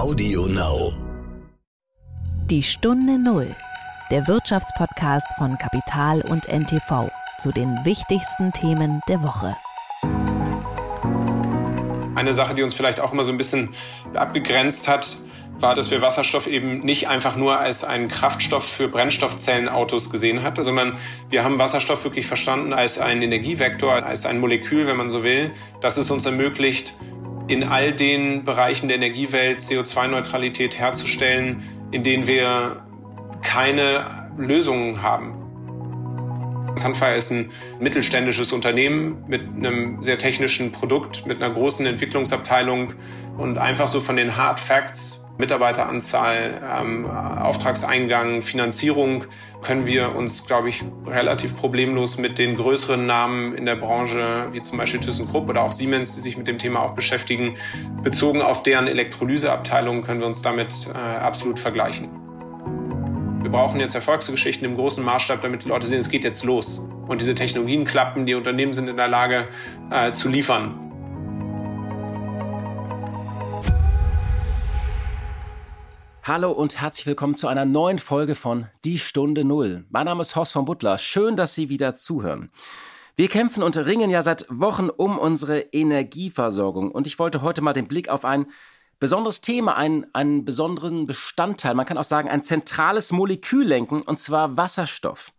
Audio Now. Die Stunde Null, der Wirtschaftspodcast von Kapital und NTV zu den wichtigsten Themen der Woche. Eine Sache, die uns vielleicht auch immer so ein bisschen abgegrenzt hat, war, dass wir Wasserstoff eben nicht einfach nur als einen Kraftstoff für Brennstoffzellenautos gesehen hatten, sondern wir haben Wasserstoff wirklich verstanden als einen Energievektor, als ein Molekül, wenn man so will, das es uns ermöglicht, in all den Bereichen der Energiewelt CO2-Neutralität herzustellen, in denen wir keine Lösungen haben. Sunfire ist ein mittelständisches Unternehmen mit einem sehr technischen Produkt, mit einer großen Entwicklungsabteilung und einfach so von den Hard Facts Mitarbeiteranzahl, ähm, Auftragseingang, Finanzierung können wir uns, glaube ich, relativ problemlos mit den größeren Namen in der Branche, wie zum Beispiel ThyssenKrupp oder auch Siemens, die sich mit dem Thema auch beschäftigen, bezogen auf deren Elektrolyseabteilung, können wir uns damit äh, absolut vergleichen. Wir brauchen jetzt Erfolgsgeschichten im großen Maßstab, damit die Leute sehen, es geht jetzt los. Und diese Technologien klappen, die Unternehmen sind in der Lage äh, zu liefern. Hallo und herzlich willkommen zu einer neuen Folge von Die Stunde Null. Mein Name ist Horst von Butler. Schön, dass Sie wieder zuhören. Wir kämpfen und ringen ja seit Wochen um unsere Energieversorgung und ich wollte heute mal den Blick auf ein besonderes Thema, einen, einen besonderen Bestandteil, man kann auch sagen ein zentrales Molekül lenken, und zwar Wasserstoff.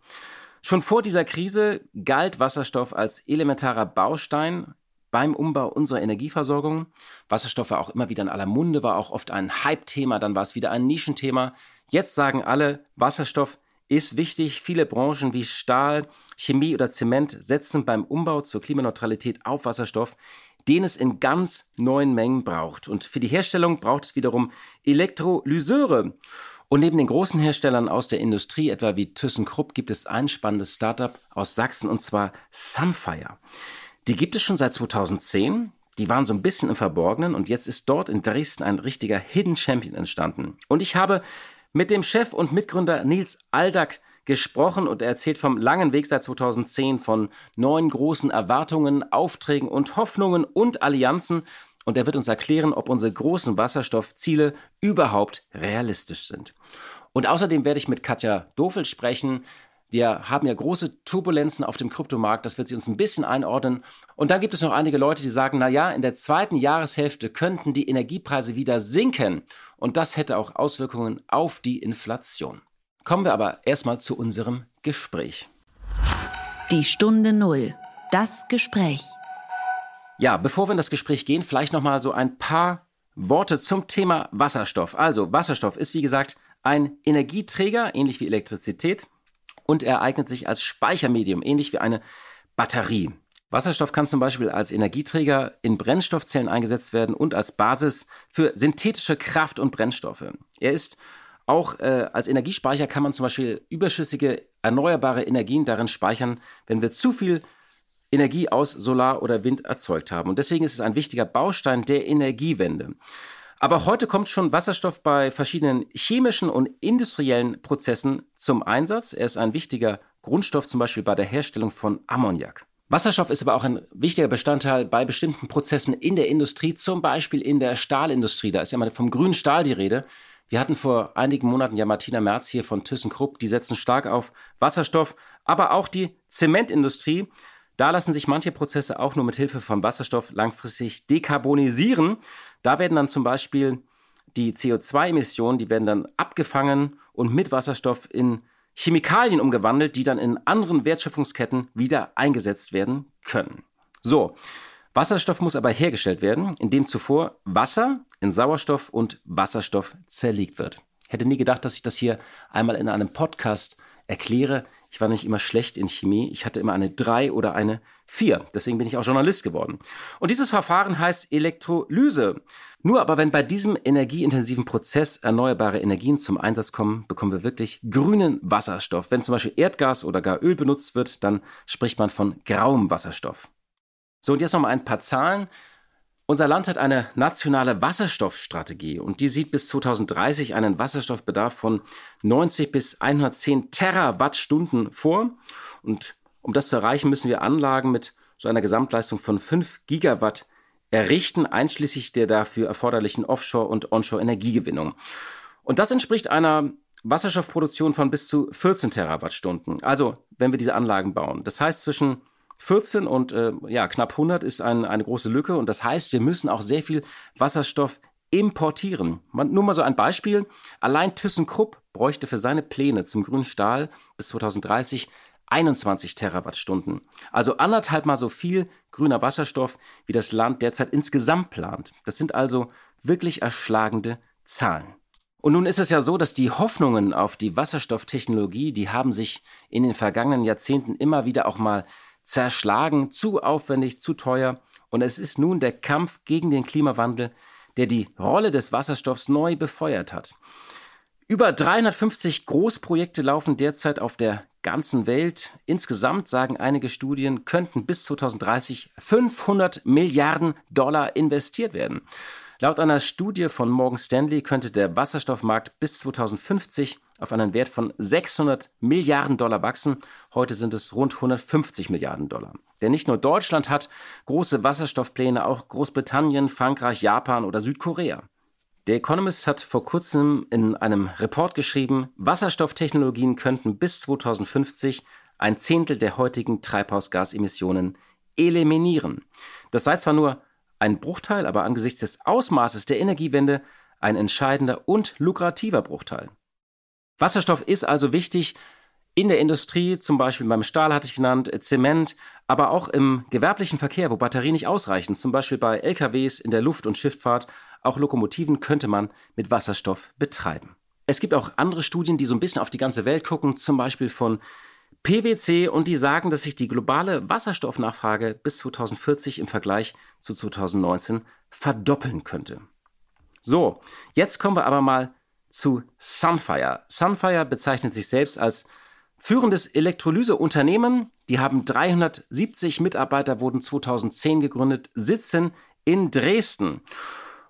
Schon vor dieser Krise galt Wasserstoff als elementarer Baustein beim Umbau unserer Energieversorgung. Wasserstoff war auch immer wieder in aller Munde, war auch oft ein Hype-Thema, dann war es wieder ein Nischenthema. Jetzt sagen alle, Wasserstoff ist wichtig. Viele Branchen wie Stahl, Chemie oder Zement setzen beim Umbau zur Klimaneutralität auf Wasserstoff, den es in ganz neuen Mengen braucht. Und für die Herstellung braucht es wiederum Elektrolyseure. Und neben den großen Herstellern aus der Industrie, etwa wie ThyssenKrupp, gibt es ein spannendes Startup aus Sachsen, und zwar Sunfire. Die gibt es schon seit 2010. Die waren so ein bisschen im Verborgenen und jetzt ist dort in Dresden ein richtiger Hidden Champion entstanden. Und ich habe mit dem Chef und Mitgründer Nils Aldag gesprochen und er erzählt vom langen Weg seit 2010 von neuen großen Erwartungen, Aufträgen und Hoffnungen und Allianzen. Und er wird uns erklären, ob unsere großen Wasserstoffziele überhaupt realistisch sind. Und außerdem werde ich mit Katja Dofel sprechen. Wir haben ja große Turbulenzen auf dem Kryptomarkt, das wird sie uns ein bisschen einordnen. Und dann gibt es noch einige Leute, die sagen, na ja, in der zweiten Jahreshälfte könnten die Energiepreise wieder sinken und das hätte auch Auswirkungen auf die Inflation. Kommen wir aber erstmal zu unserem Gespräch. Die Stunde Null. Das Gespräch. Ja, bevor wir in das Gespräch gehen, vielleicht noch mal so ein paar Worte zum Thema Wasserstoff. Also, Wasserstoff ist wie gesagt ein Energieträger, ähnlich wie Elektrizität und er eignet sich als Speichermedium, ähnlich wie eine Batterie. Wasserstoff kann zum Beispiel als Energieträger in Brennstoffzellen eingesetzt werden und als Basis für synthetische Kraft- und Brennstoffe. Er ist auch äh, als Energiespeicher kann man zum Beispiel überschüssige erneuerbare Energien darin speichern, wenn wir zu viel Energie aus Solar oder Wind erzeugt haben. Und deswegen ist es ein wichtiger Baustein der Energiewende. Aber heute kommt schon Wasserstoff bei verschiedenen chemischen und industriellen Prozessen zum Einsatz. Er ist ein wichtiger Grundstoff zum Beispiel bei der Herstellung von Ammoniak. Wasserstoff ist aber auch ein wichtiger Bestandteil bei bestimmten Prozessen in der Industrie, zum Beispiel in der Stahlindustrie. Da ist ja mal vom grünen Stahl die Rede. Wir hatten vor einigen Monaten ja Martina Merz hier von ThyssenKrupp, die setzen stark auf Wasserstoff, aber auch die Zementindustrie. Da lassen sich manche Prozesse auch nur mit Hilfe von Wasserstoff langfristig dekarbonisieren. Da werden dann zum Beispiel die CO2-Emissionen, die werden dann abgefangen und mit Wasserstoff in Chemikalien umgewandelt, die dann in anderen Wertschöpfungsketten wieder eingesetzt werden können. So, Wasserstoff muss aber hergestellt werden, indem zuvor Wasser in Sauerstoff und Wasserstoff zerlegt wird. Ich hätte nie gedacht, dass ich das hier einmal in einem Podcast erkläre. Ich war nicht immer schlecht in Chemie. Ich hatte immer eine 3 oder eine 4. Deswegen bin ich auch Journalist geworden. Und dieses Verfahren heißt Elektrolyse. Nur aber, wenn bei diesem energieintensiven Prozess erneuerbare Energien zum Einsatz kommen, bekommen wir wirklich grünen Wasserstoff. Wenn zum Beispiel Erdgas oder gar Öl benutzt wird, dann spricht man von grauem Wasserstoff. So, und jetzt noch mal ein paar Zahlen. Unser Land hat eine nationale Wasserstoffstrategie und die sieht bis 2030 einen Wasserstoffbedarf von 90 bis 110 Terawattstunden vor. Und um das zu erreichen, müssen wir Anlagen mit so einer Gesamtleistung von 5 Gigawatt errichten, einschließlich der dafür erforderlichen Offshore- und Onshore-Energiegewinnung. Und das entspricht einer Wasserstoffproduktion von bis zu 14 Terawattstunden. Also, wenn wir diese Anlagen bauen. Das heißt, zwischen 14 und äh, ja, knapp 100 ist ein, eine große Lücke. Und das heißt, wir müssen auch sehr viel Wasserstoff importieren. Man, nur mal so ein Beispiel. Allein ThyssenKrupp bräuchte für seine Pläne zum grünen Stahl bis 2030 21 Terawattstunden. Also anderthalb mal so viel grüner Wasserstoff, wie das Land derzeit insgesamt plant. Das sind also wirklich erschlagende Zahlen. Und nun ist es ja so, dass die Hoffnungen auf die Wasserstofftechnologie, die haben sich in den vergangenen Jahrzehnten immer wieder auch mal zerschlagen, zu aufwendig, zu teuer. Und es ist nun der Kampf gegen den Klimawandel, der die Rolle des Wasserstoffs neu befeuert hat. Über 350 Großprojekte laufen derzeit auf der ganzen Welt. Insgesamt, sagen einige Studien, könnten bis 2030 500 Milliarden Dollar investiert werden. Laut einer Studie von Morgan Stanley könnte der Wasserstoffmarkt bis 2050 auf einen Wert von 600 Milliarden Dollar wachsen. Heute sind es rund 150 Milliarden Dollar. Denn nicht nur Deutschland hat große Wasserstoffpläne, auch Großbritannien, Frankreich, Japan oder Südkorea. Der Economist hat vor kurzem in einem Report geschrieben, Wasserstofftechnologien könnten bis 2050 ein Zehntel der heutigen Treibhausgasemissionen eliminieren. Das sei zwar nur ein Bruchteil, aber angesichts des Ausmaßes der Energiewende ein entscheidender und lukrativer Bruchteil. Wasserstoff ist also wichtig in der Industrie, zum Beispiel beim Stahl hatte ich genannt, Zement, aber auch im gewerblichen Verkehr, wo Batterien nicht ausreichen, zum Beispiel bei LKWs in der Luft- und Schifffahrt, auch Lokomotiven könnte man mit Wasserstoff betreiben. Es gibt auch andere Studien, die so ein bisschen auf die ganze Welt gucken, zum Beispiel von PwC und die sagen, dass sich die globale Wasserstoffnachfrage bis 2040 im Vergleich zu 2019 verdoppeln könnte. So, jetzt kommen wir aber mal zu Sunfire. Sunfire bezeichnet sich selbst als führendes Elektrolyseunternehmen. Die haben 370 Mitarbeiter, wurden 2010 gegründet, sitzen in Dresden.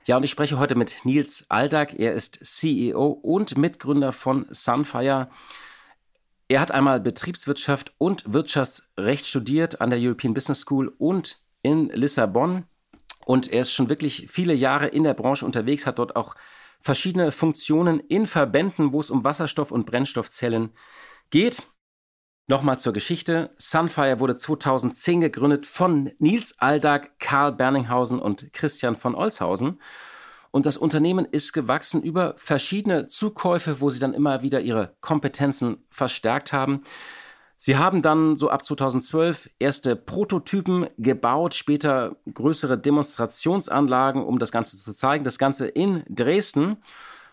Ja, und ich spreche heute mit Nils Aldag. Er ist CEO und Mitgründer von Sunfire. Er hat einmal Betriebswirtschaft und Wirtschaftsrecht studiert an der European Business School und in Lissabon. Und er ist schon wirklich viele Jahre in der Branche unterwegs, hat dort auch verschiedene Funktionen in Verbänden, wo es um Wasserstoff- und Brennstoffzellen geht. Nochmal zur Geschichte. Sunfire wurde 2010 gegründet von Nils Aldag, Karl Berninghausen und Christian von Olshausen. Und das Unternehmen ist gewachsen über verschiedene Zukäufe, wo sie dann immer wieder ihre Kompetenzen verstärkt haben. Sie haben dann so ab 2012 erste Prototypen gebaut, später größere Demonstrationsanlagen, um das Ganze zu zeigen. Das Ganze in Dresden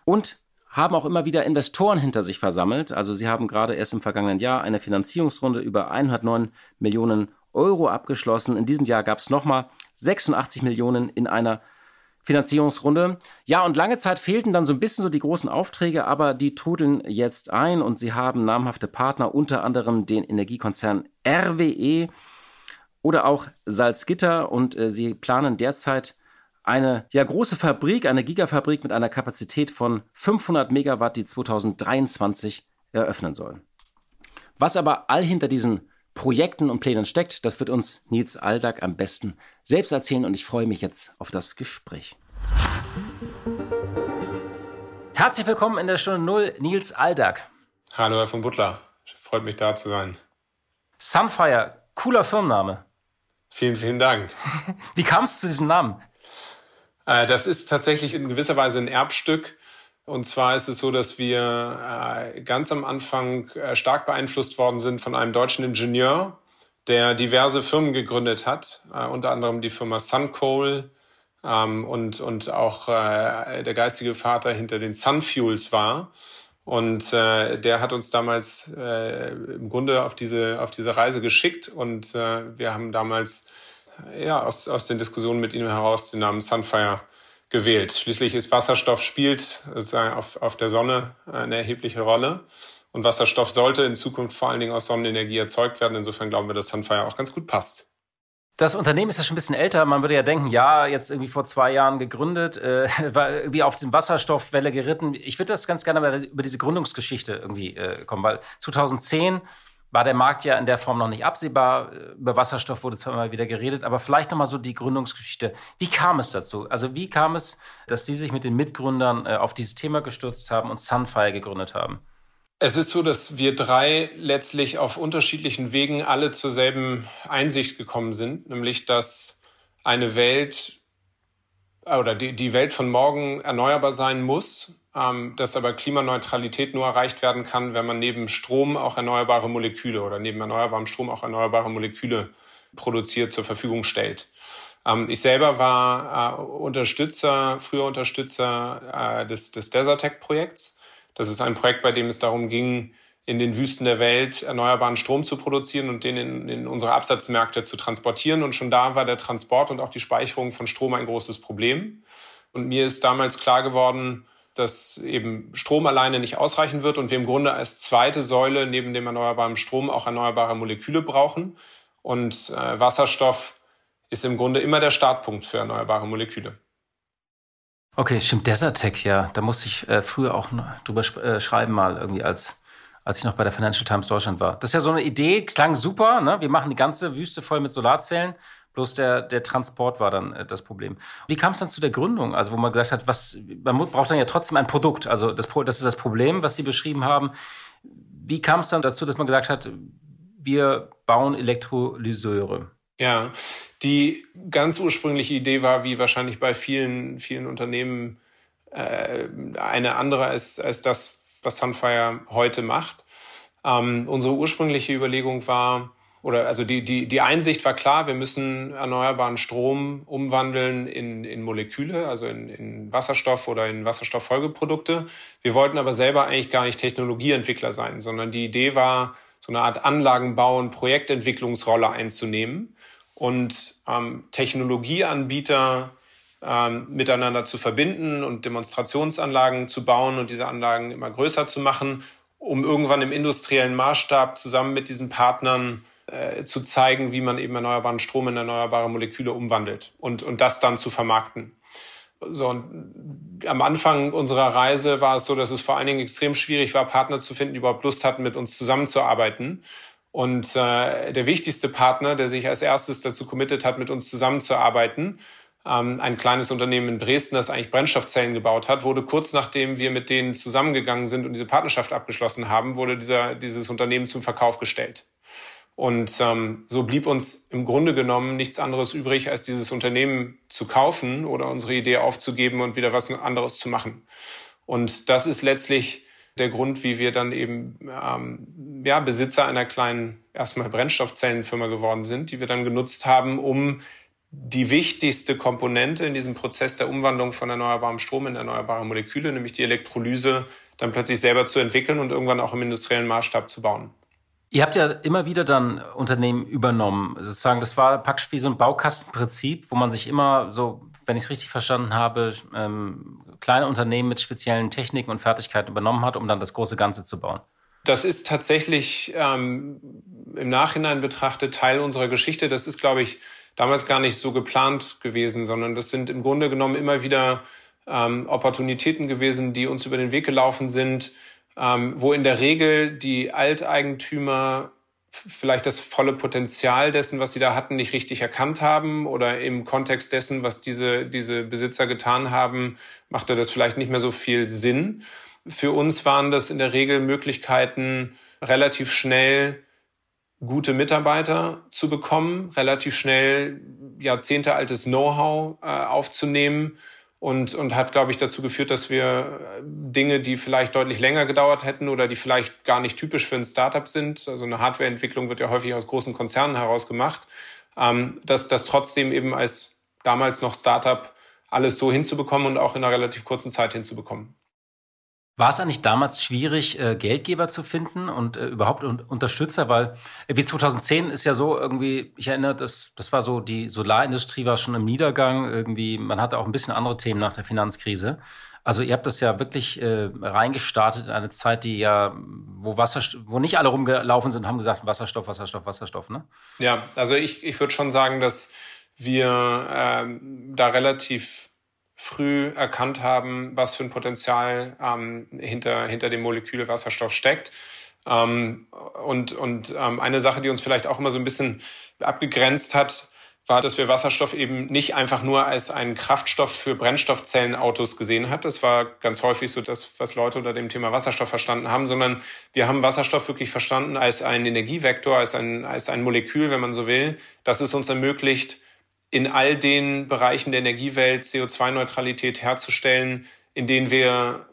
und haben auch immer wieder Investoren hinter sich versammelt. Also sie haben gerade erst im vergangenen Jahr eine Finanzierungsrunde über 109 Millionen Euro abgeschlossen. In diesem Jahr gab es nochmal 86 Millionen in einer Finanzierungsrunde. Ja, und lange Zeit fehlten dann so ein bisschen so die großen Aufträge, aber die trudeln jetzt ein und sie haben namhafte Partner, unter anderem den Energiekonzern RWE oder auch Salzgitter und äh, sie planen derzeit eine ja, große Fabrik, eine Gigafabrik mit einer Kapazität von 500 Megawatt, die 2023 eröffnen soll. Was aber all hinter diesen Projekten und Plänen steckt, das wird uns Nils Aldag am besten selbst erzählen und ich freue mich jetzt auf das Gespräch. Herzlich willkommen in der Stunde Null, Nils Aldag. Hallo, Herr von Butler. Freut mich, da zu sein. Sunfire, cooler Firmenname. Vielen, vielen Dank. Wie kam es zu diesem Namen? Äh, das ist tatsächlich in gewisser Weise ein Erbstück und zwar ist es so, dass wir äh, ganz am Anfang äh, stark beeinflusst worden sind von einem deutschen Ingenieur, der diverse Firmen gegründet hat, unter anderem die Firma Suncoal ähm, und, und auch der geistige Vater hinter den Sunfuels war. Und äh, der hat uns damals äh, im Grunde auf diese, auf diese Reise geschickt und äh, wir haben damals ja, aus, aus den Diskussionen mit ihm heraus den Namen Sunfire gewählt. Schließlich ist Wasserstoff spielt auf, auf der Sonne eine erhebliche Rolle. Und Wasserstoff sollte in Zukunft vor allen Dingen aus Sonnenenergie erzeugt werden. Insofern glauben wir, dass Sunfire auch ganz gut passt. Das Unternehmen ist ja schon ein bisschen älter. Man würde ja denken, ja, jetzt irgendwie vor zwei Jahren gegründet, äh, war irgendwie auf diesem Wasserstoffwelle geritten. Ich würde das ganz gerne über diese Gründungsgeschichte irgendwie äh, kommen, weil 2010 war der Markt ja in der Form noch nicht absehbar. Über Wasserstoff wurde zwar immer wieder geredet, aber vielleicht nochmal so die Gründungsgeschichte. Wie kam es dazu? Also wie kam es, dass Sie sich mit den Mitgründern äh, auf dieses Thema gestürzt haben und Sunfire gegründet haben? Es ist so, dass wir drei letztlich auf unterschiedlichen Wegen alle zur selben Einsicht gekommen sind, nämlich dass eine Welt oder die, die Welt von morgen erneuerbar sein muss ähm, dass aber Klimaneutralität nur erreicht werden kann, wenn man neben Strom auch erneuerbare Moleküle oder neben erneuerbarem Strom auch erneuerbare Moleküle produziert, zur Verfügung stellt. Ähm, ich selber war äh, Unterstützer, früher Unterstützer äh, des, des Desertec-Projekts. Das ist ein Projekt, bei dem es darum ging, in den Wüsten der Welt erneuerbaren Strom zu produzieren und den in, in, unsere Absatzmärkte zu transportieren. Und schon da war der Transport und auch die Speicherung von Strom ein großes Problem. Und mir ist damals klar geworden, dass eben Strom alleine nicht ausreichen wird und wir im Grunde als zweite Säule neben dem erneuerbaren Strom auch erneuerbare Moleküle brauchen. Und äh, Wasserstoff ist im Grunde immer der Startpunkt für erneuerbare Moleküle. Okay, stimmt, Desertec, ja. Da musste ich äh, früher auch drüber äh, schreiben, mal irgendwie als, als ich noch bei der Financial Times Deutschland war. Das ist ja so eine Idee, klang super, ne? Wir machen die ganze Wüste voll mit Solarzellen Bloß der, der Transport war dann äh, das Problem. Wie kam es dann zu der Gründung? Also, wo man gesagt hat, was, man braucht dann ja trotzdem ein Produkt. Also, das, das ist das Problem, was Sie beschrieben haben. Wie kam es dann dazu, dass man gesagt hat, wir bauen Elektrolyseure? Ja, die ganz ursprüngliche Idee war, wie wahrscheinlich bei vielen, vielen Unternehmen, äh, eine andere als, als das, was Sunfire heute macht. Ähm, unsere ursprüngliche Überlegung war, oder also die, die, die Einsicht war klar, wir müssen erneuerbaren Strom umwandeln in, in Moleküle, also in, in Wasserstoff oder in Wasserstofffolgeprodukte. Wir wollten aber selber eigentlich gar nicht Technologieentwickler sein, sondern die Idee war, so eine Art Anlagenbau und Projektentwicklungsrolle einzunehmen und ähm, Technologieanbieter ähm, miteinander zu verbinden und Demonstrationsanlagen zu bauen und diese Anlagen immer größer zu machen, um irgendwann im industriellen Maßstab zusammen mit diesen Partnern äh, zu zeigen, wie man eben erneuerbaren Strom in erneuerbare Moleküle umwandelt und, und das dann zu vermarkten. So, und am Anfang unserer Reise war es so, dass es vor allen Dingen extrem schwierig war, Partner zu finden, die überhaupt Lust hatten, mit uns zusammenzuarbeiten. Und äh, der wichtigste Partner, der sich als erstes dazu committet hat, mit uns zusammenzuarbeiten, ähm, ein kleines Unternehmen in Dresden, das eigentlich Brennstoffzellen gebaut hat, wurde kurz nachdem wir mit denen zusammengegangen sind und diese Partnerschaft abgeschlossen haben, wurde dieser, dieses Unternehmen zum Verkauf gestellt. Und ähm, so blieb uns im Grunde genommen nichts anderes übrig, als dieses Unternehmen zu kaufen oder unsere Idee aufzugeben und wieder was anderes zu machen. Und das ist letztlich der Grund, wie wir dann eben ähm, ja, Besitzer einer kleinen erstmal Brennstoffzellenfirma geworden sind, die wir dann genutzt haben, um die wichtigste Komponente in diesem Prozess der Umwandlung von erneuerbarem Strom in erneuerbare Moleküle, nämlich die Elektrolyse, dann plötzlich selber zu entwickeln und irgendwann auch im industriellen Maßstab zu bauen. Ihr habt ja immer wieder dann Unternehmen übernommen. Sozusagen, das war praktisch wie so ein Baukastenprinzip, wo man sich immer so, wenn ich es richtig verstanden habe, ähm, kleine Unternehmen mit speziellen Techniken und Fertigkeiten übernommen hat, um dann das große Ganze zu bauen. Das ist tatsächlich ähm, im Nachhinein betrachtet Teil unserer Geschichte. Das ist, glaube ich, damals gar nicht so geplant gewesen, sondern das sind im Grunde genommen immer wieder ähm, Opportunitäten gewesen, die uns über den Weg gelaufen sind, ähm, wo in der Regel die Alteigentümer vielleicht das volle Potenzial dessen, was sie da hatten, nicht richtig erkannt haben oder im Kontext dessen, was diese, diese Besitzer getan haben, machte das vielleicht nicht mehr so viel Sinn. Für uns waren das in der Regel Möglichkeiten, relativ schnell gute Mitarbeiter zu bekommen, relativ schnell jahrzehntealtes Know-how äh, aufzunehmen und, und hat, glaube ich, dazu geführt, dass wir äh, Dinge, die vielleicht deutlich länger gedauert hätten oder die vielleicht gar nicht typisch für ein Startup sind, also eine Hardwareentwicklung wird ja häufig aus großen Konzernen heraus gemacht, ähm, dass das trotzdem eben als damals noch Startup alles so hinzubekommen und auch in einer relativ kurzen Zeit hinzubekommen. War es eigentlich damals schwierig, äh, Geldgeber zu finden und äh, überhaupt Unterstützer? Weil äh, wie 2010 ist ja so irgendwie, ich erinnere, das, das war so, die Solarindustrie war schon im Niedergang. Irgendwie, man hatte auch ein bisschen andere Themen nach der Finanzkrise. Also ihr habt das ja wirklich äh, reingestartet in eine Zeit, die ja, wo Wasserstoff, wo nicht alle rumgelaufen sind, haben gesagt, Wasserstoff, Wasserstoff, Wasserstoff, ne? Ja, also ich, ich würde schon sagen, dass wir ähm, da relativ früh erkannt haben, was für ein Potenzial ähm, hinter, hinter dem Molekül Wasserstoff steckt. Ähm, und und ähm, eine Sache, die uns vielleicht auch immer so ein bisschen abgegrenzt hat, war, dass wir Wasserstoff eben nicht einfach nur als einen Kraftstoff für Brennstoffzellenautos gesehen hat. Das war ganz häufig so das, was Leute unter dem Thema Wasserstoff verstanden haben, sondern wir haben Wasserstoff wirklich verstanden als einen Energievektor, als ein, als ein Molekül, wenn man so will, das es uns ermöglicht, in all den Bereichen der Energiewelt CO2-Neutralität herzustellen, in denen wir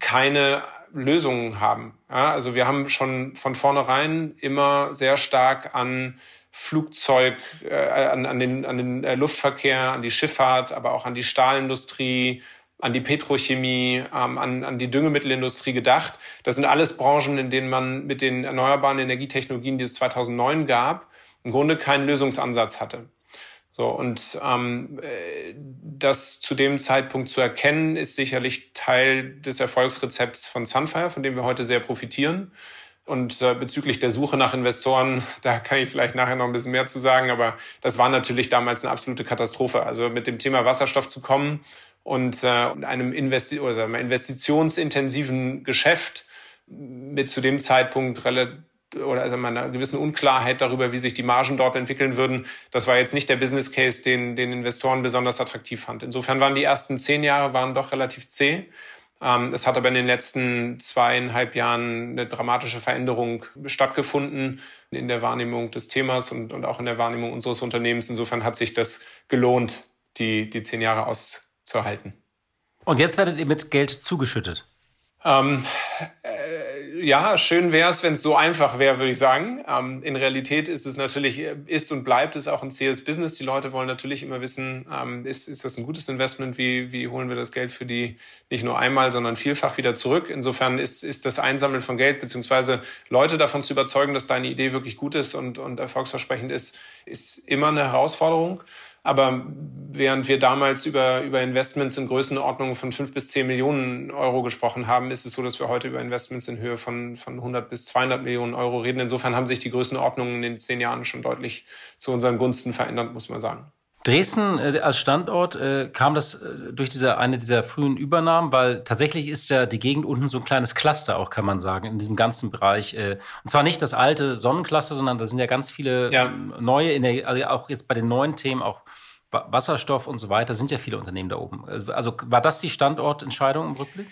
keine Lösungen haben. Ja, also wir haben schon von vornherein immer sehr stark an Flugzeug, äh, an, an, den, an den äh, Luftverkehr, an die Schifffahrt, aber auch an die Stahlindustrie, an die Petrochemie, ähm, an, an die Düngemittelindustrie gedacht. Das sind alles Branchen, in denen man mit den erneuerbaren Energietechnologien, die es 2009 gab, im Grunde keinen Lösungsansatz hatte. So, und ähm, äh, das zu dem Zeitpunkt zu erkennen, ist sicherlich Teil des Erfolgsrezepts von Sunfire, von dem wir heute sehr profitieren. Und äh, bezüglich der Suche nach Investoren, da kann ich vielleicht nachher noch ein bisschen mehr zu sagen, aber das war natürlich damals eine absolute Katastrophe. Also mit dem Thema Wasserstoff zu kommen und äh, einem Investi oder sagen wir, investitionsintensiven Geschäft mit zu dem Zeitpunkt relativ oder also einer gewissen Unklarheit darüber, wie sich die Margen dort entwickeln würden. Das war jetzt nicht der Business Case, den den Investoren besonders attraktiv fand. Insofern waren die ersten zehn Jahre waren doch relativ zäh. Ähm, es hat aber in den letzten zweieinhalb Jahren eine dramatische Veränderung stattgefunden in der Wahrnehmung des Themas und, und auch in der Wahrnehmung unseres Unternehmens. Insofern hat sich das gelohnt, die, die zehn Jahre auszuhalten. Und jetzt werdet ihr mit Geld zugeschüttet? Ähm, äh, ja, schön wäre es, wenn es so einfach wäre, würde ich sagen. Ähm, in Realität ist es natürlich, ist und bleibt es auch ein zähes Business. Die Leute wollen natürlich immer wissen, ähm, ist, ist das ein gutes Investment? Wie, wie holen wir das Geld für die nicht nur einmal, sondern vielfach wieder zurück? Insofern ist, ist das Einsammeln von Geld, beziehungsweise Leute davon zu überzeugen, dass deine Idee wirklich gut ist und, und erfolgsversprechend ist, ist immer eine Herausforderung. Aber während wir damals über, über Investments in Größenordnungen von fünf bis zehn Millionen Euro gesprochen haben, ist es so, dass wir heute über Investments in Höhe von, von 100 bis 200 Millionen Euro reden. Insofern haben sich die Größenordnungen in den zehn Jahren schon deutlich zu unseren Gunsten verändert, muss man sagen. Dresden äh, als Standort äh, kam das äh, durch diese eine dieser frühen Übernahmen, weil tatsächlich ist ja die Gegend unten so ein kleines Cluster auch, kann man sagen, in diesem ganzen Bereich. Äh, und zwar nicht das alte Sonnencluster, sondern da sind ja ganz viele ja. neue, der, also auch jetzt bei den neuen Themen, auch Wasserstoff und so weiter, sind ja viele Unternehmen da oben. Also, also war das die Standortentscheidung im Rückblick?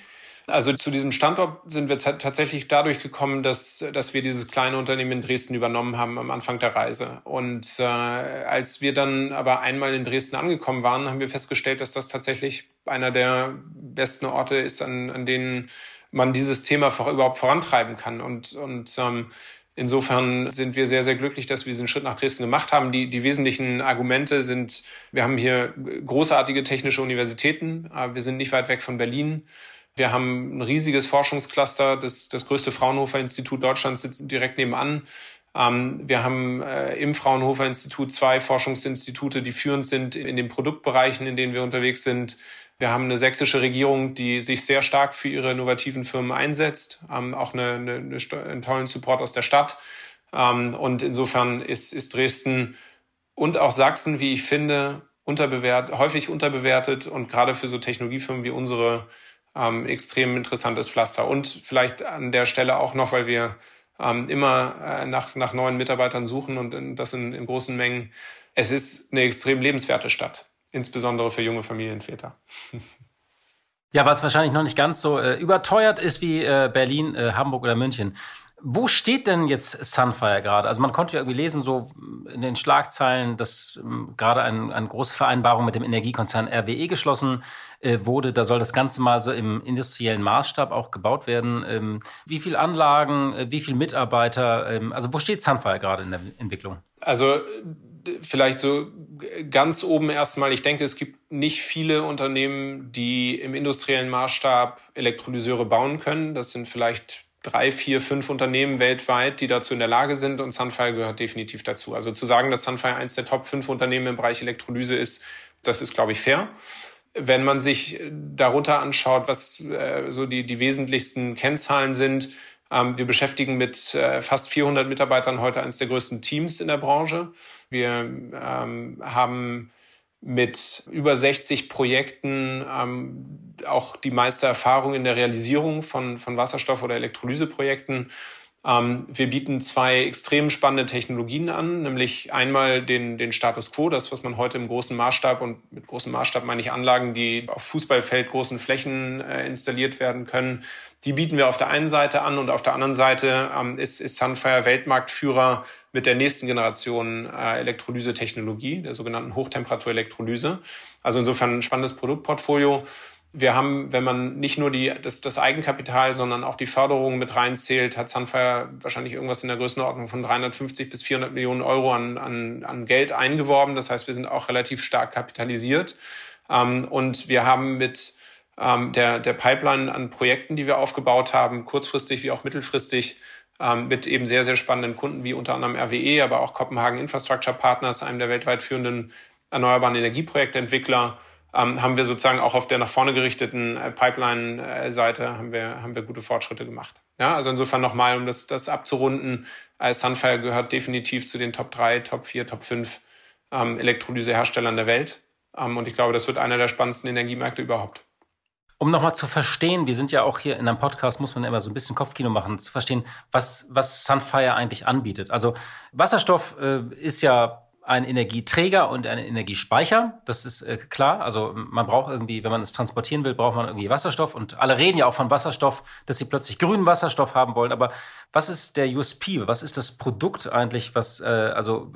Also zu diesem Standort sind wir tatsächlich dadurch gekommen, dass, dass wir dieses kleine Unternehmen in Dresden übernommen haben am Anfang der Reise. Und äh, als wir dann aber einmal in Dresden angekommen waren, haben wir festgestellt, dass das tatsächlich einer der besten Orte ist, an, an denen man dieses Thema überhaupt vorantreiben kann. Und, und ähm, Insofern sind wir sehr, sehr glücklich, dass wir diesen Schritt nach Dresden gemacht haben. Die, die wesentlichen Argumente sind, wir haben hier großartige technische Universitäten, wir sind nicht weit weg von Berlin. Wir haben ein riesiges Forschungscluster, das, das größte Fraunhofer Institut Deutschlands sitzt direkt nebenan. Ähm, wir haben äh, im Fraunhofer Institut zwei Forschungsinstitute, die führend sind in den Produktbereichen, in denen wir unterwegs sind. Wir haben eine sächsische Regierung, die sich sehr stark für ihre innovativen Firmen einsetzt, haben auch eine, eine, eine, einen tollen Support aus der Stadt. Ähm, und insofern ist, ist Dresden und auch Sachsen, wie ich finde, unterbewert, häufig unterbewertet und gerade für so Technologiefirmen wie unsere ähm, extrem interessantes Pflaster. Und vielleicht an der Stelle auch noch, weil wir ähm, immer äh, nach, nach neuen Mitarbeitern suchen und in, das in, in großen Mengen. Es ist eine extrem lebenswerte Stadt, insbesondere für junge Familienväter. Ja, es wahrscheinlich noch nicht ganz so äh, überteuert ist wie äh, Berlin, äh, Hamburg oder München. Wo steht denn jetzt Sunfire gerade? Also man konnte ja irgendwie lesen, so in den Schlagzeilen, dass ähm, gerade ein, eine große Vereinbarung mit dem Energiekonzern RWE geschlossen äh, wurde. Da soll das Ganze mal so im industriellen Maßstab auch gebaut werden. Ähm, wie viele Anlagen, äh, wie viele Mitarbeiter? Ähm, also wo steht Sunfire gerade in der Entwicklung? Also vielleicht so ganz oben erstmal. Ich denke, es gibt nicht viele Unternehmen, die im industriellen Maßstab Elektrolyseure bauen können. Das sind vielleicht drei, vier, fünf Unternehmen weltweit, die dazu in der Lage sind und Sunfire gehört definitiv dazu. Also zu sagen, dass Sunfire eins der Top fünf Unternehmen im Bereich Elektrolyse ist, das ist, glaube ich, fair. Wenn man sich darunter anschaut, was äh, so die, die wesentlichsten Kennzahlen sind, ähm, wir beschäftigen mit äh, fast 400 Mitarbeitern heute eines der größten Teams in der Branche. Wir ähm, haben mit über 60 Projekten ähm, auch die meiste Erfahrung in der Realisierung von, von Wasserstoff- oder Elektrolyseprojekten. Ähm, wir bieten zwei extrem spannende Technologien an, nämlich einmal den, den Status Quo, das, was man heute im großen Maßstab und mit großem Maßstab meine ich Anlagen, die auf Fußballfeld großen Flächen äh, installiert werden können. Die bieten wir auf der einen Seite an und auf der anderen Seite ähm, ist, ist Sunfire Weltmarktführer mit der nächsten Generation äh, Elektrolyse-Technologie, der sogenannten Hochtemperatur-Elektrolyse. Also insofern ein spannendes Produktportfolio. Wir haben, wenn man nicht nur die, das, das Eigenkapital, sondern auch die Förderung mit reinzählt, hat Sunfire wahrscheinlich irgendwas in der Größenordnung von 350 bis 400 Millionen Euro an, an, an Geld eingeworben. Das heißt, wir sind auch relativ stark kapitalisiert. Ähm, und wir haben mit ähm, der, der Pipeline an Projekten, die wir aufgebaut haben, kurzfristig wie auch mittelfristig, ähm, mit eben sehr, sehr spannenden Kunden wie unter anderem RWE, aber auch Kopenhagen Infrastructure Partners, einem der weltweit führenden erneuerbaren Energieprojektentwickler, ähm, haben wir sozusagen auch auf der nach vorne gerichteten äh, Pipeline-Seite haben wir, haben wir gute Fortschritte gemacht. Ja, also insofern nochmal, um das, das abzurunden, äh, Sunfire gehört definitiv zu den Top 3, Top 4, Top 5 ähm, Elektrolyseherstellern der Welt. Ähm, und ich glaube, das wird einer der spannendsten Energiemärkte überhaupt. Um nochmal zu verstehen, wir sind ja auch hier in einem Podcast, muss man immer so ein bisschen Kopfkino machen, zu verstehen, was, was Sunfire eigentlich anbietet. Also Wasserstoff äh, ist ja ein Energieträger und ein Energiespeicher. Das ist äh, klar. Also man braucht irgendwie, wenn man es transportieren will, braucht man irgendwie Wasserstoff. Und alle reden ja auch von Wasserstoff, dass sie plötzlich grünen Wasserstoff haben wollen. Aber was ist der USP? Was ist das Produkt eigentlich, was, äh, also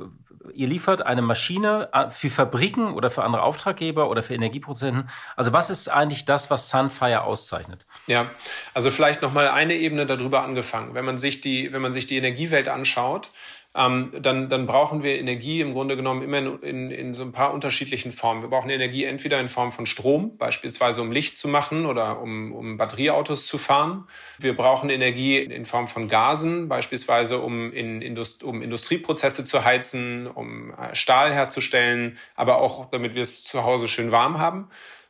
ihr liefert eine Maschine äh, für Fabriken oder für andere Auftraggeber oder für Energieproduzenten. Also was ist eigentlich das, was Sunfire auszeichnet? Ja, also vielleicht noch mal eine Ebene darüber angefangen. Wenn man sich die, wenn man sich die Energiewelt anschaut, ähm, dann, dann brauchen wir Energie im Grunde genommen immer in, in, in so ein paar unterschiedlichen Formen. Wir brauchen Energie entweder in Form von Strom, beispielsweise um Licht zu machen oder um, um Batterieautos zu fahren. Wir brauchen Energie in Form von Gasen, beispielsweise um, in Indust um Industrieprozesse zu heizen, um äh, Stahl herzustellen, aber auch damit wir es zu Hause schön warm haben.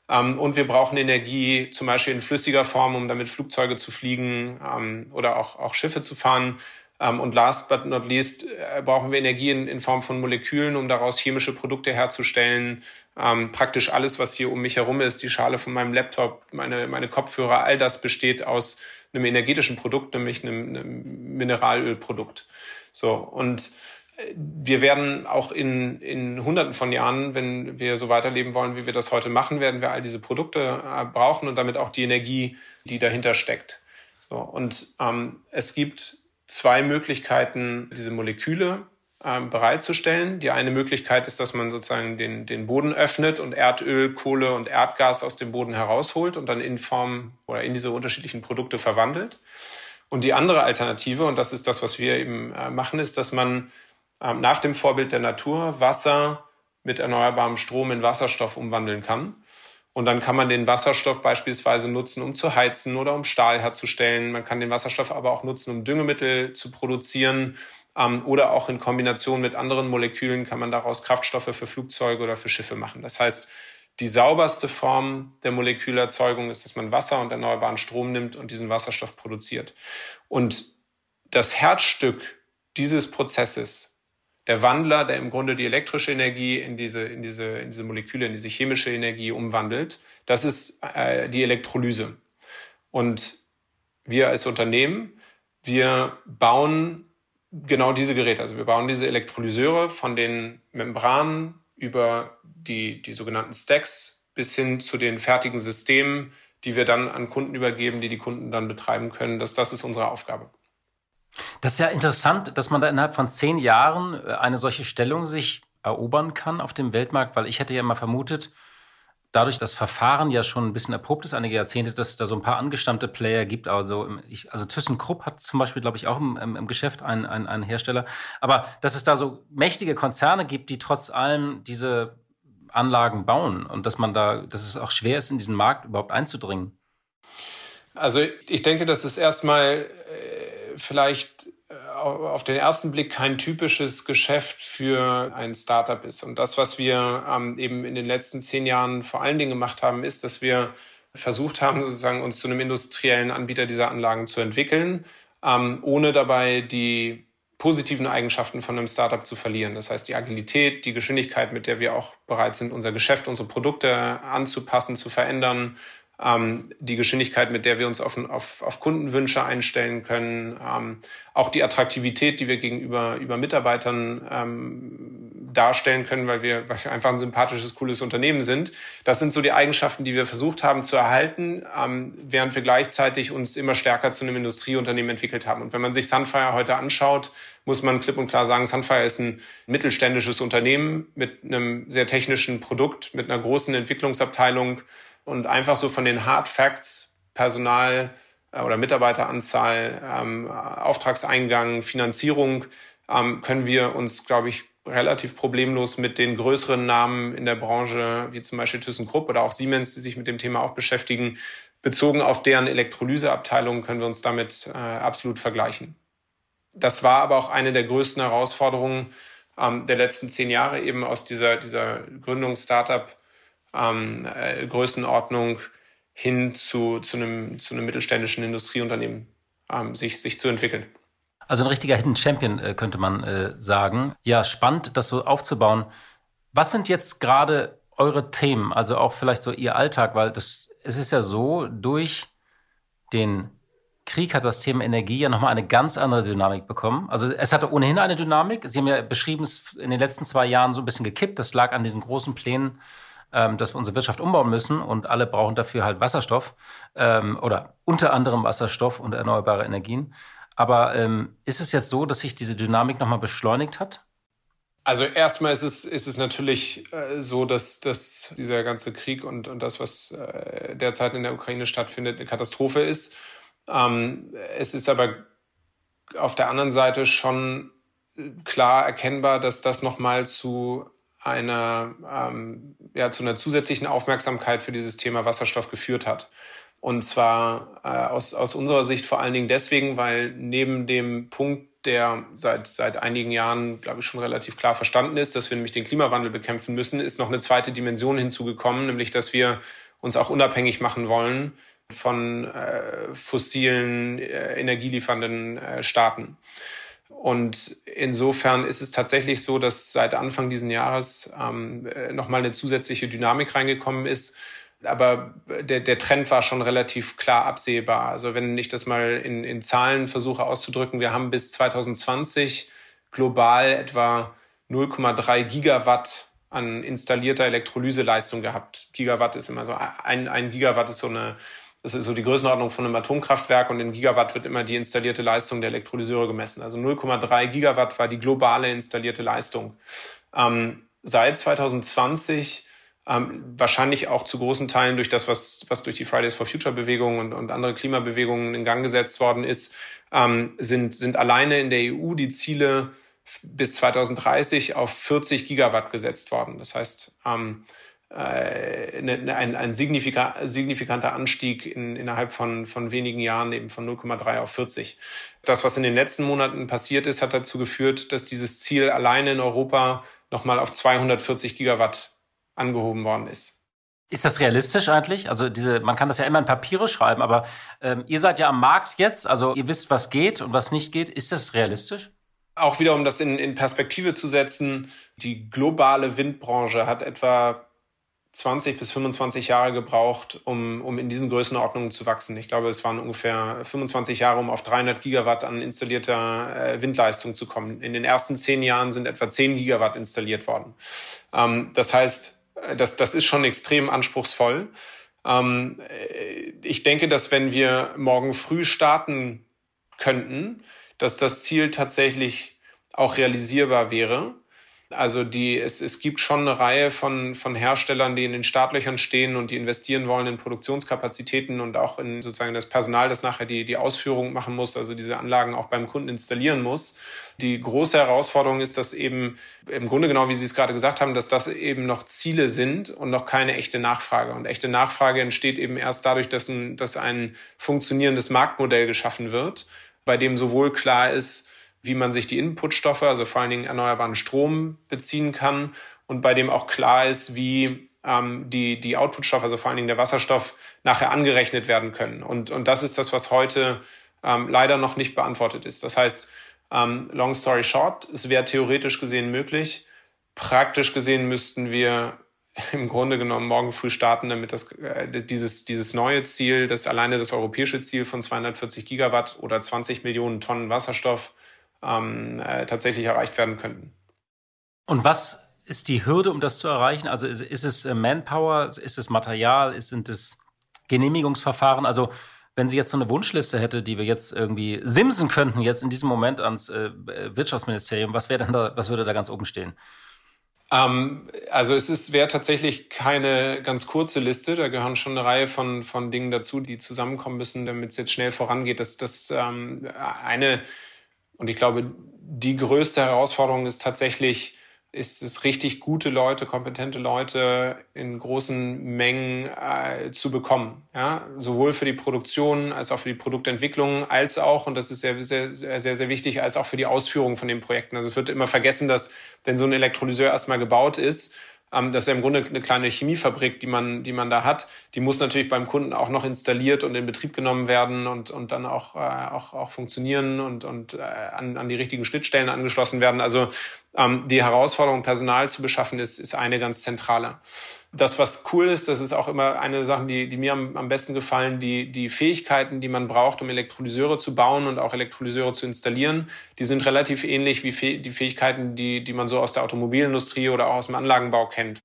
Ähm, und wir brauchen Energie zum Beispiel in flüssiger Form, um damit Flugzeuge zu fliegen ähm, oder auch, auch Schiffe zu fahren. Ähm, und last but not least äh, brauchen wir Energie in, in, Form von Molekülen, um daraus chemische Produkte herzustellen. Ähm, praktisch alles, was hier um mich herum ist, die Schale von meinem Laptop, meine, meine Kopfhörer, all das besteht aus einem energetischen Produkt, nämlich einem, einem Mineralölprodukt. So, und äh, wir werden auch in, in Hunderten von Jahren, wenn wir so weiterleben wollen, wie wir das heute machen, werden wir all diese Produkte äh, brauchen und damit auch die Energie, die dahinter steckt. So, und ähm, es gibt zwei Möglichkeiten, diese Moleküle ähm, bereitzustellen. Die eine Möglichkeit ist, dass man sozusagen den, den Boden öffnet und Erdöl, Kohle und Erdgas aus dem Boden herausholt und dann in Form oder in diese unterschiedlichen Produkte verwandelt. Und die andere Alternative, und das ist das, was wir eben äh, machen, ist, dass man ähm, nach dem Vorbild der Natur Wasser mit erneuerbarem Strom in Wasserstoff umwandeln kann. Und dann kann man den Wasserstoff beispielsweise nutzen, um zu heizen oder um Stahl herzustellen. Man kann den Wasserstoff aber auch nutzen, um Düngemittel zu produzieren. Ähm, oder auch in Kombination mit anderen Molekülen kann man daraus Kraftstoffe für Flugzeuge oder für Schiffe machen. Das heißt, die sauberste Form der Molekülerzeugung ist, dass man Wasser und erneuerbaren Strom nimmt und diesen Wasserstoff produziert. Und das Herzstück dieses Prozesses der Wandler, der im Grunde die elektrische Energie in diese, in diese, in diese Moleküle, in diese chemische Energie umwandelt. Das ist äh, die Elektrolyse. Und wir als Unternehmen, wir bauen genau diese Geräte. Also wir bauen diese Elektrolyseure von den Membranen über die, die sogenannten Stacks bis hin zu den fertigen Systemen, die wir dann an Kunden übergeben, die die Kunden dann betreiben können. Das, das ist unsere Aufgabe. Das ist ja interessant, dass man da innerhalb von zehn Jahren äh, eine solche Stellung sich erobern kann auf dem Weltmarkt, weil ich hätte ja mal vermutet, dadurch, dass Verfahren ja schon ein bisschen erprobt ist, einige Jahrzehnte, dass es da so ein paar angestammte Player gibt. Also, ich, also ThyssenKrupp hat zum Beispiel, glaube ich, auch im, im, Geschäft einen, einen, einen Hersteller. Aber dass es da so mächtige Konzerne gibt, die trotz allem diese Anlagen bauen und dass man da, dass es auch schwer ist, in diesen Markt überhaupt einzudringen. Also ich denke, dass es erstmal vielleicht äh, auf den ersten Blick kein typisches Geschäft für ein Startup ist. Und das, was wir ähm, eben in den letzten zehn Jahren vor allen Dingen gemacht haben, ist, dass wir versucht haben, sozusagen uns zu einem industriellen Anbieter dieser Anlagen zu entwickeln, ähm, ohne dabei die positiven Eigenschaften von einem Startup zu verlieren. Das heißt, die Agilität, die Geschwindigkeit, mit der wir auch bereit sind, unser Geschäft, unsere Produkte anzupassen, zu verändern, ähm, die Geschwindigkeit, mit der wir uns auf, auf, auf Kundenwünsche einstellen können, ähm, auch die Attraktivität, die wir gegenüber über Mitarbeitern ähm, darstellen können, weil wir, weil wir einfach ein sympathisches, cooles Unternehmen sind. Das sind so die Eigenschaften, die wir versucht haben zu erhalten, ähm, während wir gleichzeitig uns immer stärker zu einem Industrieunternehmen entwickelt haben. Und wenn man sich Sunfire heute anschaut, muss man klipp und klar sagen, Sunfire ist ein mittelständisches Unternehmen mit einem sehr technischen Produkt, mit einer großen Entwicklungsabteilung, und einfach so von den Hard Facts, Personal äh, oder Mitarbeiteranzahl, ähm, Auftragseingang, Finanzierung, ähm, können wir uns, glaube ich, relativ problemlos mit den größeren Namen in der Branche, wie zum Beispiel ThyssenKrupp oder auch Siemens, die sich mit dem Thema auch beschäftigen, bezogen auf deren Elektrolyseabteilung können wir uns damit äh, absolut vergleichen. Das war aber auch eine der größten Herausforderungen ähm, der letzten zehn Jahre, eben aus dieser, dieser Gründungs-Startup ähm, äh, Größenordnung hin zu, zu, einem, zu einem mittelständischen Industrieunternehmen ähm, sich, sich zu entwickeln. Also ein richtiger Hidden Champion äh, könnte man äh, sagen. Ja, spannend, das so aufzubauen. Was sind jetzt gerade eure Themen, also auch vielleicht so Ihr Alltag, weil das, es ist ja so, durch den Krieg hat das Thema Energie ja nochmal eine ganz andere Dynamik bekommen. Also es hatte ohnehin eine Dynamik. Sie haben ja beschrieben, es in den letzten zwei Jahren so ein bisschen gekippt. Das lag an diesen großen Plänen ähm, dass wir unsere Wirtschaft umbauen müssen und alle brauchen dafür halt Wasserstoff ähm, oder unter anderem Wasserstoff und erneuerbare Energien. Aber ähm, ist es jetzt so, dass sich diese Dynamik nochmal beschleunigt hat? Also erstmal ist es, ist es natürlich äh, so, dass, dass dieser ganze Krieg und, und das, was äh, derzeit in der Ukraine stattfindet, eine Katastrophe ist. Ähm, es ist aber auf der anderen Seite schon klar erkennbar, dass das nochmal zu einer, ähm, ja, zu einer zusätzlichen Aufmerksamkeit für dieses Thema Wasserstoff geführt hat. Und zwar äh, aus, aus unserer Sicht vor allen Dingen deswegen, weil neben dem Punkt, der seit, seit einigen Jahren, glaube ich, schon relativ klar verstanden ist, dass wir nämlich den Klimawandel bekämpfen müssen, ist noch eine zweite Dimension hinzugekommen, nämlich dass wir uns auch unabhängig machen wollen von äh, fossilen, äh, energieliefernden äh, Staaten. Und insofern ist es tatsächlich so, dass seit Anfang dieses Jahres ähm, äh, nochmal eine zusätzliche Dynamik reingekommen ist. Aber der, der Trend war schon relativ klar absehbar. Also wenn ich das mal in, in Zahlen versuche auszudrücken, wir haben bis 2020 global etwa 0,3 Gigawatt an installierter Elektrolyseleistung gehabt. Gigawatt ist immer so, ein, ein Gigawatt ist so eine das ist so die Größenordnung von einem Atomkraftwerk und in Gigawatt wird immer die installierte Leistung der Elektrolyseure gemessen. Also 0,3 Gigawatt war die globale installierte Leistung. Ähm, seit 2020 ähm, wahrscheinlich auch zu großen Teilen durch das, was, was durch die Fridays for Future Bewegung und, und andere Klimabewegungen in Gang gesetzt worden ist, ähm, sind, sind alleine in der EU die Ziele bis 2030 auf 40 Gigawatt gesetzt worden. Das heißt, ähm, äh, ein, ein signifikanter Anstieg in, innerhalb von, von wenigen Jahren eben von 0,3 auf 40. Das, was in den letzten Monaten passiert ist, hat dazu geführt, dass dieses Ziel alleine in Europa nochmal auf 240 Gigawatt angehoben worden ist. Ist das realistisch eigentlich? Also diese, man kann das ja immer in Papiere schreiben, aber ähm, ihr seid ja am Markt jetzt, also ihr wisst, was geht und was nicht geht. Ist das realistisch? Auch wieder, um das in, in Perspektive zu setzen, die globale Windbranche hat etwa 20 bis 25 Jahre gebraucht, um, um in diesen Größenordnungen zu wachsen. Ich glaube, es waren ungefähr 25 Jahre, um auf 300 Gigawatt an installierter äh, Windleistung zu kommen. In den ersten zehn Jahren sind etwa 10 Gigawatt installiert worden. Ähm, das heißt, äh, das, das ist schon extrem anspruchsvoll. Ähm, äh, ich denke, dass wenn wir morgen früh starten könnten, dass das Ziel tatsächlich auch realisierbar wäre. Also die, es, es gibt schon eine Reihe von, von Herstellern, die in den Startlöchern stehen und die investieren wollen in Produktionskapazitäten und auch in sozusagen das Personal, das nachher die, die Ausführung machen muss, also diese Anlagen auch beim Kunden installieren muss. Die große Herausforderung ist, dass eben im Grunde genau, wie Sie es gerade gesagt haben, dass das eben noch Ziele sind und noch keine echte Nachfrage. Und echte Nachfrage entsteht eben erst dadurch, dass ein, dass ein funktionierendes Marktmodell geschaffen wird, bei dem sowohl klar ist, wie man sich die Inputstoffe, also vor allen Dingen erneuerbaren Strom beziehen kann und bei dem auch klar ist, wie ähm, die, die Outputstoffe, also vor allen Dingen der Wasserstoff, nachher angerechnet werden können. Und, und das ist das, was heute ähm, leider noch nicht beantwortet ist. Das heißt, ähm, long story short, es wäre theoretisch gesehen möglich. Praktisch gesehen müssten wir im Grunde genommen morgen früh starten, damit das, äh, dieses, dieses neue Ziel, das alleine das europäische Ziel von 240 Gigawatt oder 20 Millionen Tonnen Wasserstoff ähm, äh, tatsächlich erreicht werden könnten. Und was ist die Hürde, um das zu erreichen? Also ist, ist es äh, Manpower, ist es Material, ist, sind es Genehmigungsverfahren? Also wenn sie jetzt so eine Wunschliste hätte, die wir jetzt irgendwie simsen könnten, jetzt in diesem Moment ans äh, Wirtschaftsministerium, was wäre da, was würde da ganz oben stehen? Ähm, also es wäre tatsächlich keine ganz kurze Liste. Da gehören schon eine Reihe von, von Dingen dazu, die zusammenkommen müssen, damit es jetzt schnell vorangeht. Das, das ähm, eine, und ich glaube, die größte Herausforderung ist tatsächlich, ist es richtig gute Leute, kompetente Leute in großen Mengen äh, zu bekommen. Ja? Sowohl für die Produktion als auch für die Produktentwicklung, als auch, und das ist sehr, sehr, sehr, sehr wichtig, als auch für die Ausführung von den Projekten. Also es wird immer vergessen, dass wenn so ein Elektrolyseur erstmal gebaut ist, ähm, das ist ja im Grunde eine kleine Chemiefabrik, die man, die man da hat. Die muss natürlich beim Kunden auch noch installiert und in Betrieb genommen werden und, und dann auch, äh, auch, auch funktionieren und, und äh, an, an die richtigen Schnittstellen angeschlossen werden. Also ähm, die Herausforderung, Personal zu beschaffen, ist, ist eine ganz zentrale das, was cool ist, das ist auch immer eine Sache, die, die mir am, am besten gefallen, die, die Fähigkeiten, die man braucht, um Elektrolyseure zu bauen und auch Elektrolyseure zu installieren, die sind relativ ähnlich wie die Fähigkeiten, die, die man so aus der Automobilindustrie oder auch aus dem Anlagenbau kennt.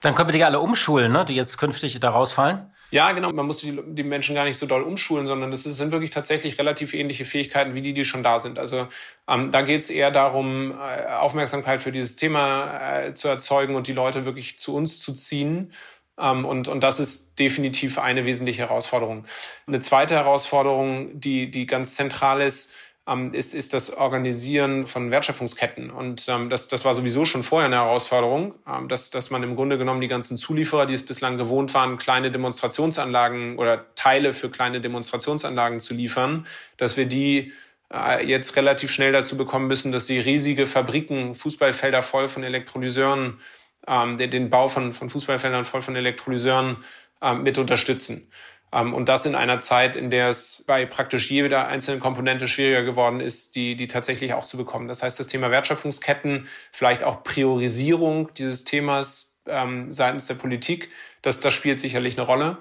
Dann können wir die alle umschulen, ne, die jetzt künftig da rausfallen? Ja, genau. Man muss die, die Menschen gar nicht so doll umschulen, sondern das sind wirklich tatsächlich relativ ähnliche Fähigkeiten wie die, die schon da sind. Also ähm, da geht es eher darum, äh, Aufmerksamkeit für dieses Thema äh, zu erzeugen und die Leute wirklich zu uns zu ziehen. Ähm, und, und das ist definitiv eine wesentliche Herausforderung. Eine zweite Herausforderung, die, die ganz zentral ist, ähm, ist, ist das Organisieren von Wertschöpfungsketten. Und ähm, das, das war sowieso schon vorher eine Herausforderung, ähm, dass, dass man im Grunde genommen die ganzen Zulieferer, die es bislang gewohnt waren, kleine Demonstrationsanlagen oder Teile für kleine Demonstrationsanlagen zu liefern, dass wir die äh, jetzt relativ schnell dazu bekommen müssen, dass sie riesige Fabriken, Fußballfelder voll von Elektrolyseuren, ähm, den Bau von, von Fußballfeldern voll von Elektrolyseuren ähm, mit unterstützen. Ähm, und das in einer Zeit, in der es bei praktisch jeder einzelnen Komponente schwieriger geworden ist, die, die tatsächlich auch zu bekommen. Das heißt, das Thema Wertschöpfungsketten, vielleicht auch Priorisierung dieses Themas ähm, seitens der Politik, das, das spielt sicherlich eine Rolle.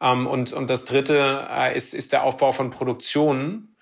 Ähm, und, und das Dritte äh, ist, ist der Aufbau von Produktionen.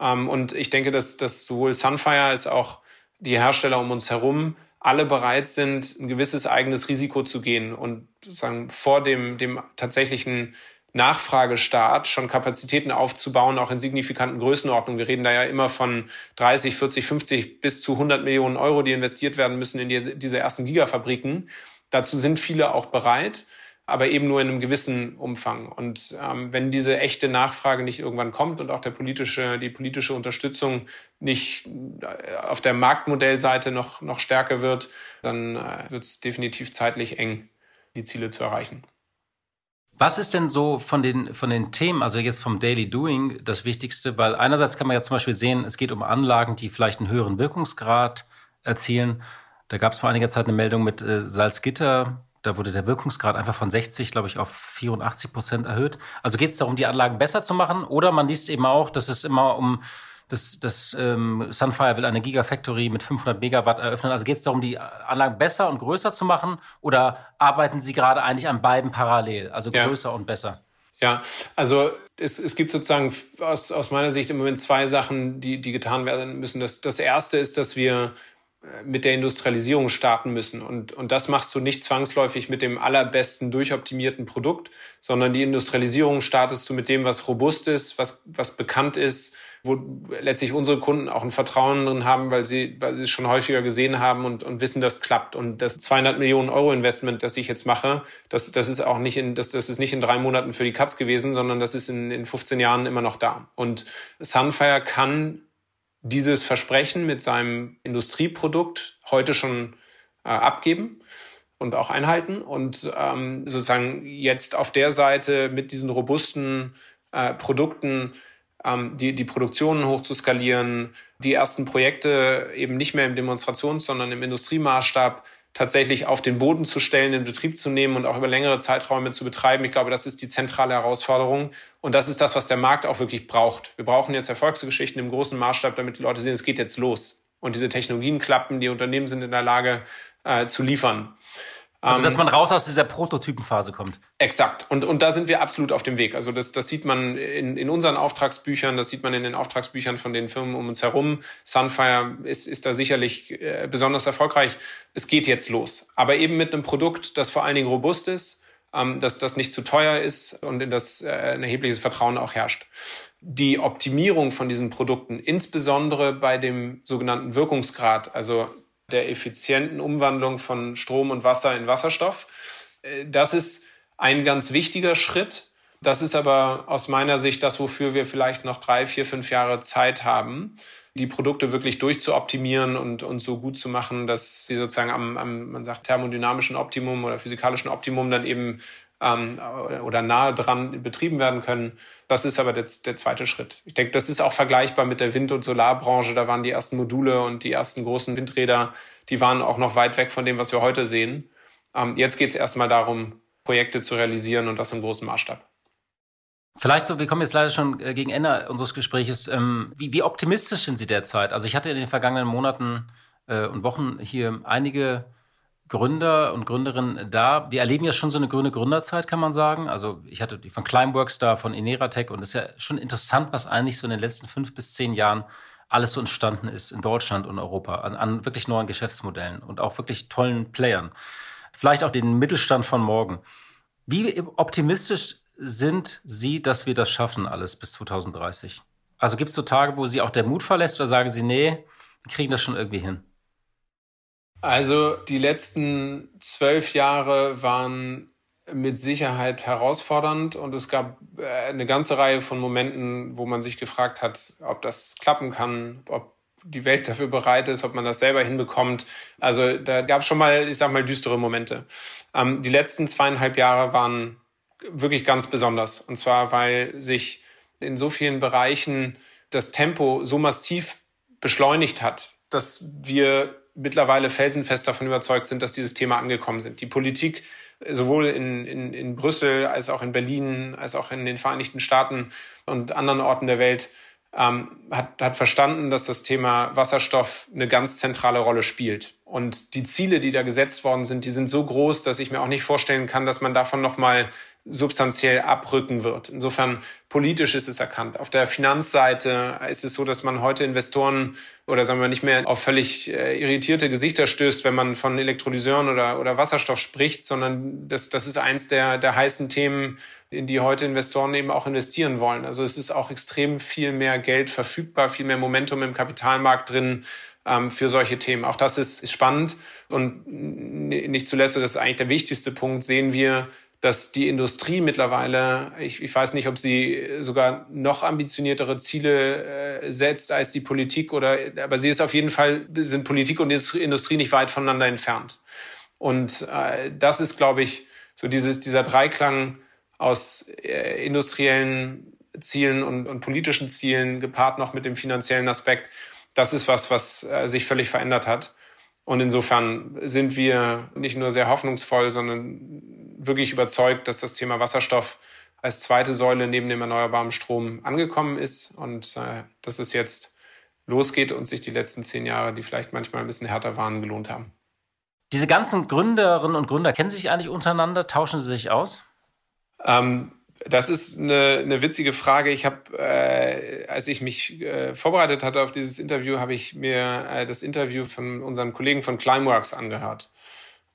Ähm, und ich denke, dass, dass sowohl Sunfire als auch die Hersteller um uns herum alle bereit sind, ein gewisses eigenes Risiko zu gehen und sozusagen vor dem, dem tatsächlichen Nachfragestart schon Kapazitäten aufzubauen, auch in signifikanten Größenordnungen. Wir reden da ja immer von 30, 40, 50 bis zu 100 Millionen Euro, die investiert werden müssen in diese, diese ersten Gigafabriken. Dazu sind viele auch bereit, aber eben nur in einem gewissen Umfang. Und ähm, wenn diese echte Nachfrage nicht irgendwann kommt und auch der politische, die politische Unterstützung nicht äh, auf der Marktmodellseite noch, noch stärker wird, dann äh, wird es definitiv zeitlich eng, die Ziele zu erreichen. Was ist denn so von den, von den Themen, also jetzt vom Daily Doing, das Wichtigste? Weil einerseits kann man ja zum Beispiel sehen, es geht um Anlagen, die vielleicht einen höheren Wirkungsgrad erzielen. Da gab es vor einiger Zeit eine Meldung mit äh, Salzgitter. Da wurde der Wirkungsgrad einfach von 60, glaube ich, auf 84 Prozent erhöht. Also geht es darum, die Anlagen besser zu machen? Oder man liest eben auch, dass es immer um das, das ähm, Sunfire will eine Gigafactory mit 500 Megawatt eröffnen. Also geht es darum, die Anlagen besser und größer zu machen? Oder arbeiten Sie gerade eigentlich an beiden parallel, also ja. größer und besser? Ja, also es, es gibt sozusagen aus, aus meiner Sicht im Moment zwei Sachen, die, die getan werden müssen. Das, das erste ist, dass wir mit der Industrialisierung starten müssen. Und, und das machst du nicht zwangsläufig mit dem allerbesten durchoptimierten Produkt, sondern die Industrialisierung startest du mit dem, was robust ist, was, was bekannt ist, wo letztlich unsere Kunden auch ein Vertrauen drin haben, weil sie, weil sie es schon häufiger gesehen haben und, und wissen, das klappt. Und das 200 Millionen Euro Investment, das ich jetzt mache, das, das ist auch nicht in, das, das ist nicht in drei Monaten für die Katz gewesen, sondern das ist in, in 15 Jahren immer noch da. Und Sunfire kann dieses Versprechen mit seinem Industrieprodukt heute schon äh, abgeben und auch einhalten und ähm, sozusagen jetzt auf der Seite mit diesen robusten äh, Produkten ähm, die, die Produktionen hochzuskalieren, die ersten Projekte eben nicht mehr im Demonstrations-, sondern im Industriemaßstab tatsächlich auf den Boden zu stellen, in Betrieb zu nehmen und auch über längere Zeiträume zu betreiben. Ich glaube, das ist die zentrale Herausforderung. Und das ist das, was der Markt auch wirklich braucht. Wir brauchen jetzt Erfolgsgeschichten im großen Maßstab, damit die Leute sehen, es geht jetzt los. Und diese Technologien klappen, die Unternehmen sind in der Lage äh, zu liefern. Also, dass ähm, man raus aus dieser Prototypenphase kommt. Exakt. Und, und da sind wir absolut auf dem Weg. Also, das, das sieht man in, in unseren Auftragsbüchern, das sieht man in den Auftragsbüchern von den Firmen um uns herum. Sunfire ist, ist da sicherlich äh, besonders erfolgreich. Es geht jetzt los. Aber eben mit einem Produkt, das vor allen Dingen robust ist, ähm, dass das nicht zu teuer ist und in das äh, ein erhebliches Vertrauen auch herrscht. Die Optimierung von diesen Produkten, insbesondere bei dem sogenannten Wirkungsgrad, also der effizienten Umwandlung von Strom und Wasser in Wasserstoff. Äh, das ist ein ganz wichtiger Schritt. Das ist aber aus meiner Sicht das, wofür wir vielleicht noch drei, vier, fünf Jahre Zeit haben, die Produkte wirklich durchzuoptimieren und, und so gut zu machen, dass sie sozusagen am, am, man sagt, thermodynamischen Optimum oder physikalischen Optimum dann eben ähm, oder nahe dran betrieben werden können. Das ist aber der, der zweite Schritt. Ich denke, das ist auch vergleichbar mit der Wind- und Solarbranche. Da waren die ersten Module und die ersten großen Windräder, die waren auch noch weit weg von dem, was wir heute sehen. Ähm, jetzt geht es erstmal darum, Projekte zu realisieren und das im großen Maßstab. Vielleicht so, wir kommen jetzt leider schon äh, gegen Ende unseres Gesprächs. Ähm, wie, wie, optimistisch sind Sie derzeit? Also ich hatte in den vergangenen Monaten äh, und Wochen hier einige Gründer und Gründerinnen da. Wir erleben ja schon so eine grüne Gründerzeit, kann man sagen. Also ich hatte die von Climeworks da, von Ineratech und es ist ja schon interessant, was eigentlich so in den letzten fünf bis zehn Jahren alles so entstanden ist in Deutschland und Europa an, an wirklich neuen Geschäftsmodellen und auch wirklich tollen Playern. Vielleicht auch den Mittelstand von morgen. Wie optimistisch sind Sie, dass wir das schaffen alles bis 2030? Also gibt es so Tage, wo Sie auch der Mut verlässt oder sagen Sie, nee, wir kriegen das schon irgendwie hin? Also die letzten zwölf Jahre waren mit Sicherheit herausfordernd und es gab äh, eine ganze Reihe von Momenten, wo man sich gefragt hat, ob das klappen kann, ob die Welt dafür bereit ist, ob man das selber hinbekommt. Also da gab es schon mal, ich sag mal, düstere Momente. Ähm, die letzten zweieinhalb Jahre waren wirklich ganz besonders. Und zwar, weil sich in so vielen Bereichen das Tempo so massiv beschleunigt hat, dass wir mittlerweile felsenfest davon überzeugt sind, dass dieses Thema angekommen sind. Die Politik sowohl in, in, in Brüssel als auch in Berlin, als auch in den Vereinigten Staaten und anderen Orten der Welt ähm, hat, hat verstanden, dass das Thema Wasserstoff eine ganz zentrale Rolle spielt. Und die Ziele, die da gesetzt worden sind, die sind so groß, dass ich mir auch nicht vorstellen kann, dass man davon nochmal substanziell abrücken wird. Insofern politisch ist es erkannt. Auf der Finanzseite ist es so, dass man heute Investoren oder sagen wir nicht mehr auf völlig äh, irritierte Gesichter stößt, wenn man von Elektrolyseuren oder, oder Wasserstoff spricht, sondern das, das ist eins der, der heißen Themen, in die heute Investoren eben auch investieren wollen. Also es ist auch extrem viel mehr Geld verfügbar, viel mehr Momentum im Kapitalmarkt drin ähm, für solche Themen. Auch das ist, ist spannend und nicht zuletzt, das ist eigentlich der wichtigste Punkt, sehen wir, dass die Industrie mittlerweile, ich, ich weiß nicht, ob sie sogar noch ambitioniertere Ziele äh, setzt als die Politik oder, aber sie ist auf jeden Fall, sind Politik und Industrie nicht weit voneinander entfernt. Und äh, das ist, glaube ich, so dieses, dieser Dreiklang aus äh, industriellen Zielen und, und politischen Zielen gepaart noch mit dem finanziellen Aspekt. Das ist was, was äh, sich völlig verändert hat. Und insofern sind wir nicht nur sehr hoffnungsvoll, sondern wirklich überzeugt, dass das Thema Wasserstoff als zweite Säule neben dem erneuerbaren Strom angekommen ist und äh, dass es jetzt losgeht und sich die letzten zehn Jahre, die vielleicht manchmal ein bisschen härter waren, gelohnt haben. Diese ganzen Gründerinnen und Gründer kennen sich eigentlich untereinander, tauschen sie sich aus? Ähm, das ist eine, eine witzige Frage. Ich habe, äh, als ich mich äh, vorbereitet hatte auf dieses Interview, habe ich mir äh, das Interview von unseren Kollegen von Climeworks angehört.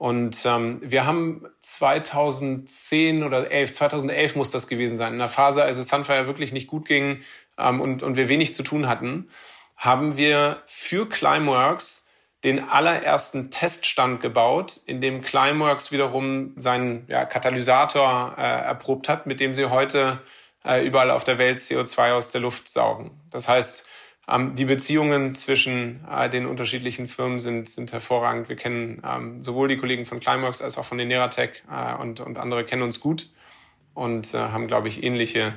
Und ähm, wir haben 2010 oder 11, 2011 muss das gewesen sein, in der Phase, als es Sunfire wirklich nicht gut ging ähm, und, und wir wenig zu tun hatten, haben wir für Climeworks den allerersten Teststand gebaut, in dem Climeworks wiederum seinen ja, Katalysator äh, erprobt hat, mit dem sie heute äh, überall auf der Welt CO2 aus der Luft saugen. Das heißt, die Beziehungen zwischen äh, den unterschiedlichen Firmen sind, sind hervorragend. Wir kennen ähm, sowohl die Kollegen von Climeworks als auch von den Neratec äh, und, und andere kennen uns gut und äh, haben, glaube ich, ähnliche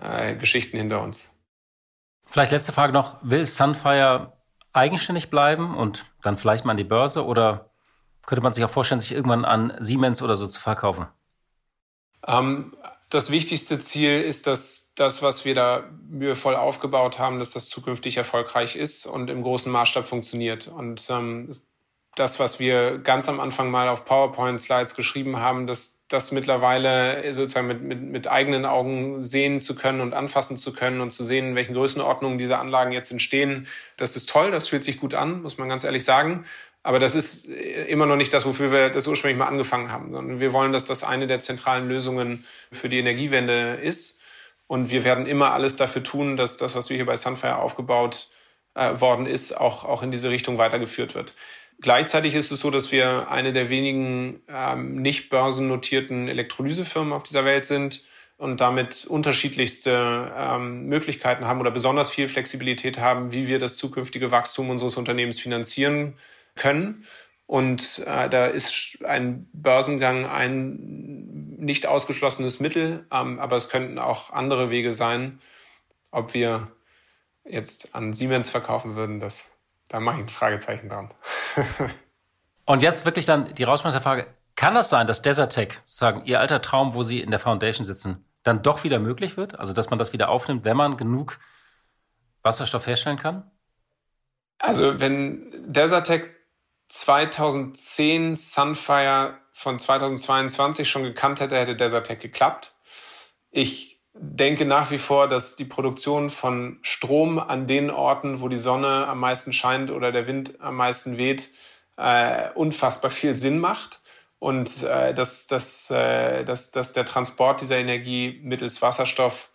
äh, Geschichten hinter uns. Vielleicht letzte Frage noch. Will Sunfire eigenständig bleiben und dann vielleicht mal an die Börse oder könnte man sich auch vorstellen, sich irgendwann an Siemens oder so zu verkaufen? Ähm, das wichtigste Ziel ist, dass das, was wir da mühevoll aufgebaut haben, dass das zukünftig erfolgreich ist und im großen Maßstab funktioniert. Und ähm, das, was wir ganz am Anfang mal auf PowerPoint-Slides geschrieben haben, dass das mittlerweile sozusagen mit, mit, mit eigenen Augen sehen zu können und anfassen zu können und zu sehen, in welchen Größenordnungen diese Anlagen jetzt entstehen, das ist toll, das fühlt sich gut an, muss man ganz ehrlich sagen. Aber das ist immer noch nicht das, wofür wir das ursprünglich mal angefangen haben, sondern wir wollen, dass das eine der zentralen Lösungen für die Energiewende ist. Und wir werden immer alles dafür tun, dass das, was wir hier bei Sunfire aufgebaut äh, worden ist, auch, auch in diese Richtung weitergeführt wird. Gleichzeitig ist es so, dass wir eine der wenigen ähm, nicht börsennotierten Elektrolysefirmen auf dieser Welt sind und damit unterschiedlichste ähm, Möglichkeiten haben oder besonders viel Flexibilität haben, wie wir das zukünftige Wachstum unseres Unternehmens finanzieren können. Und äh, da ist ein Börsengang ein nicht ausgeschlossenes Mittel, ähm, aber es könnten auch andere Wege sein. Ob wir jetzt an Siemens verkaufen würden, das da mache ich ein Fragezeichen dran. Und jetzt wirklich dann die Frage, kann das sein, dass Desertec, sagen, Ihr alter Traum, wo Sie in der Foundation sitzen, dann doch wieder möglich wird? Also, dass man das wieder aufnimmt, wenn man genug Wasserstoff herstellen kann? Also, wenn Desertec 2010 Sunfire von 2022 schon gekannt hätte, hätte Desertec geklappt. Ich denke nach wie vor, dass die Produktion von Strom an den Orten, wo die Sonne am meisten scheint oder der Wind am meisten weht, äh, unfassbar viel Sinn macht und äh, dass, dass, äh, dass, dass der Transport dieser Energie mittels Wasserstoff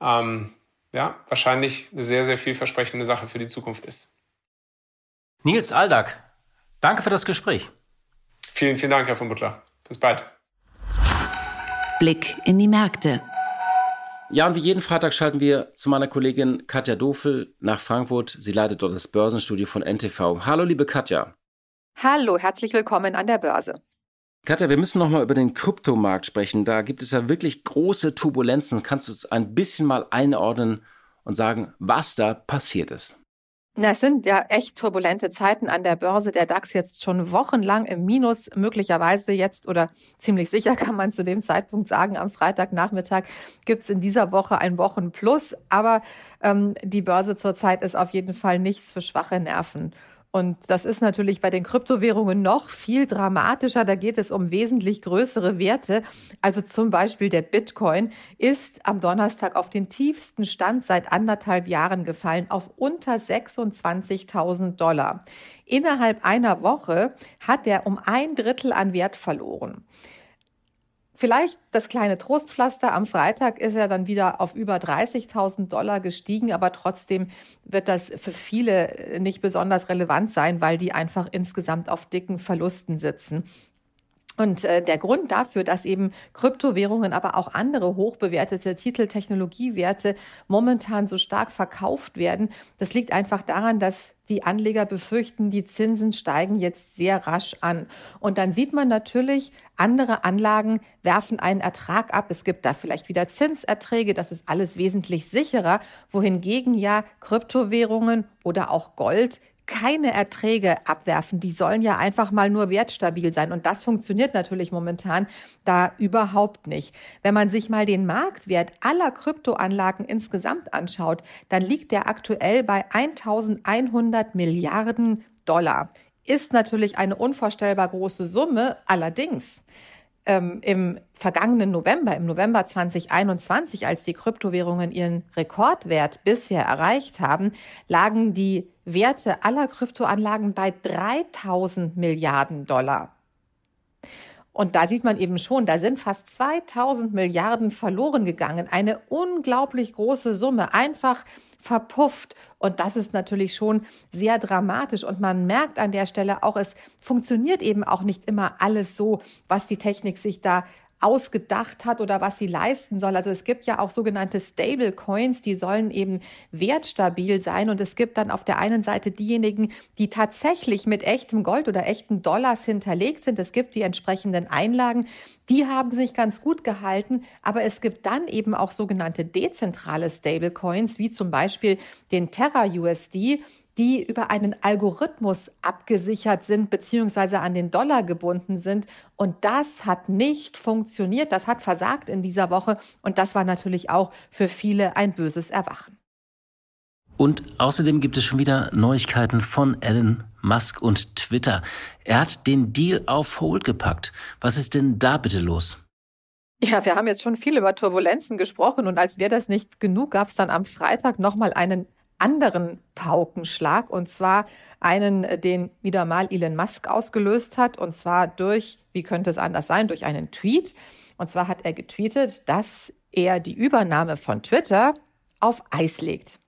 ähm, ja, wahrscheinlich eine sehr, sehr vielversprechende Sache für die Zukunft ist. Nils Aldag, danke für das Gespräch. Vielen, vielen Dank, Herr von Butler. Bis bald. Blick in die Märkte. Ja, und wie jeden Freitag schalten wir zu meiner Kollegin Katja Dofel nach Frankfurt. Sie leitet dort das Börsenstudio von NTV. Hallo, liebe Katja. Hallo, herzlich willkommen an der Börse. Katja, wir müssen noch mal über den Kryptomarkt sprechen. Da gibt es ja wirklich große Turbulenzen. Kannst du es ein bisschen mal einordnen und sagen, was da passiert ist? Na, es sind ja echt turbulente Zeiten an der Börse. Der DAX jetzt schon wochenlang im Minus, möglicherweise jetzt oder ziemlich sicher kann man zu dem Zeitpunkt sagen, am Freitagnachmittag gibt's in dieser Woche ein Wochenplus. Aber ähm, die Börse zurzeit ist auf jeden Fall nichts für schwache Nerven. Und das ist natürlich bei den Kryptowährungen noch viel dramatischer. Da geht es um wesentlich größere Werte. Also zum Beispiel der Bitcoin ist am Donnerstag auf den tiefsten Stand seit anderthalb Jahren gefallen, auf unter 26.000 Dollar. Innerhalb einer Woche hat er um ein Drittel an Wert verloren. Vielleicht das kleine Trostpflaster. Am Freitag ist er dann wieder auf über 30.000 Dollar gestiegen, aber trotzdem wird das für viele nicht besonders relevant sein, weil die einfach insgesamt auf dicken Verlusten sitzen. Und äh, der Grund dafür, dass eben Kryptowährungen, aber auch andere hochbewertete Titel, Technologiewerte momentan so stark verkauft werden, das liegt einfach daran, dass die Anleger befürchten, die Zinsen steigen jetzt sehr rasch an. Und dann sieht man natürlich, andere Anlagen werfen einen Ertrag ab. Es gibt da vielleicht wieder Zinserträge. Das ist alles wesentlich sicherer. Wohingegen ja Kryptowährungen oder auch Gold keine Erträge abwerfen. Die sollen ja einfach mal nur wertstabil sein. Und das funktioniert natürlich momentan da überhaupt nicht. Wenn man sich mal den Marktwert aller Kryptoanlagen insgesamt anschaut, dann liegt der aktuell bei 1100 Milliarden Dollar. Ist natürlich eine unvorstellbar große Summe. Allerdings ähm, im vergangenen November, im November 2021, als die Kryptowährungen ihren Rekordwert bisher erreicht haben, lagen die Werte aller Kryptoanlagen bei 3000 Milliarden Dollar. Und da sieht man eben schon, da sind fast 2000 Milliarden verloren gegangen. Eine unglaublich große Summe, einfach verpufft. Und das ist natürlich schon sehr dramatisch. Und man merkt an der Stelle auch, es funktioniert eben auch nicht immer alles so, was die Technik sich da ausgedacht hat oder was sie leisten soll. Also es gibt ja auch sogenannte Stable Coins, die sollen eben wertstabil sein. Und es gibt dann auf der einen Seite diejenigen, die tatsächlich mit echtem Gold oder echten Dollars hinterlegt sind. Es gibt die entsprechenden Einlagen, die haben sich ganz gut gehalten. Aber es gibt dann eben auch sogenannte dezentrale Stable Coins, wie zum Beispiel den Terra USD die über einen Algorithmus abgesichert sind beziehungsweise an den Dollar gebunden sind. Und das hat nicht funktioniert. Das hat versagt in dieser Woche. Und das war natürlich auch für viele ein böses Erwachen. Und außerdem gibt es schon wieder Neuigkeiten von Elon Musk und Twitter. Er hat den Deal auf Hold gepackt. Was ist denn da bitte los? Ja, wir haben jetzt schon viel über Turbulenzen gesprochen und als wäre das nicht genug, gab es dann am Freitag nochmal einen anderen Paukenschlag und zwar einen, den wieder mal Elon Musk ausgelöst hat und zwar durch, wie könnte es anders sein, durch einen Tweet. Und zwar hat er getweetet, dass er die Übernahme von Twitter auf Eis legt.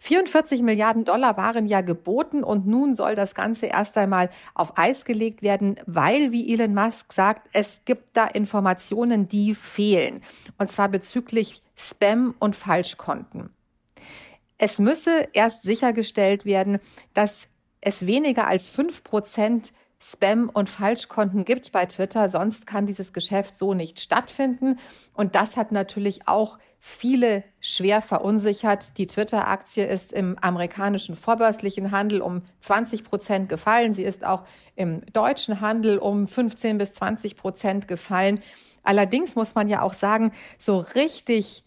44 Milliarden Dollar waren ja geboten und nun soll das Ganze erst einmal auf Eis gelegt werden, weil, wie Elon Musk sagt, es gibt da Informationen, die fehlen. Und zwar bezüglich Spam und Falschkonten. Es müsse erst sichergestellt werden, dass es weniger als fünf Prozent Spam und Falschkonten gibt bei Twitter, sonst kann dieses Geschäft so nicht stattfinden. Und das hat natürlich auch viele schwer verunsichert. Die Twitter-Aktie ist im amerikanischen vorbörslichen Handel um 20 Prozent gefallen. Sie ist auch im deutschen Handel um 15 bis 20 Prozent gefallen. Allerdings muss man ja auch sagen, so richtig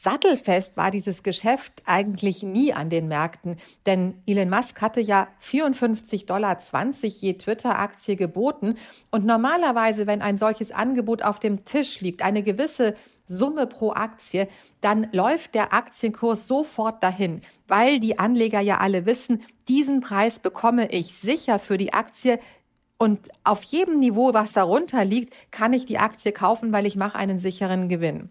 Sattelfest war dieses Geschäft eigentlich nie an den Märkten, denn Elon Musk hatte ja 54,20 Dollar je Twitter-Aktie geboten und normalerweise, wenn ein solches Angebot auf dem Tisch liegt, eine gewisse Summe pro Aktie, dann läuft der Aktienkurs sofort dahin, weil die Anleger ja alle wissen, diesen Preis bekomme ich sicher für die Aktie, und auf jedem Niveau, was darunter liegt, kann ich die Aktie kaufen, weil ich mache einen sicheren Gewinn.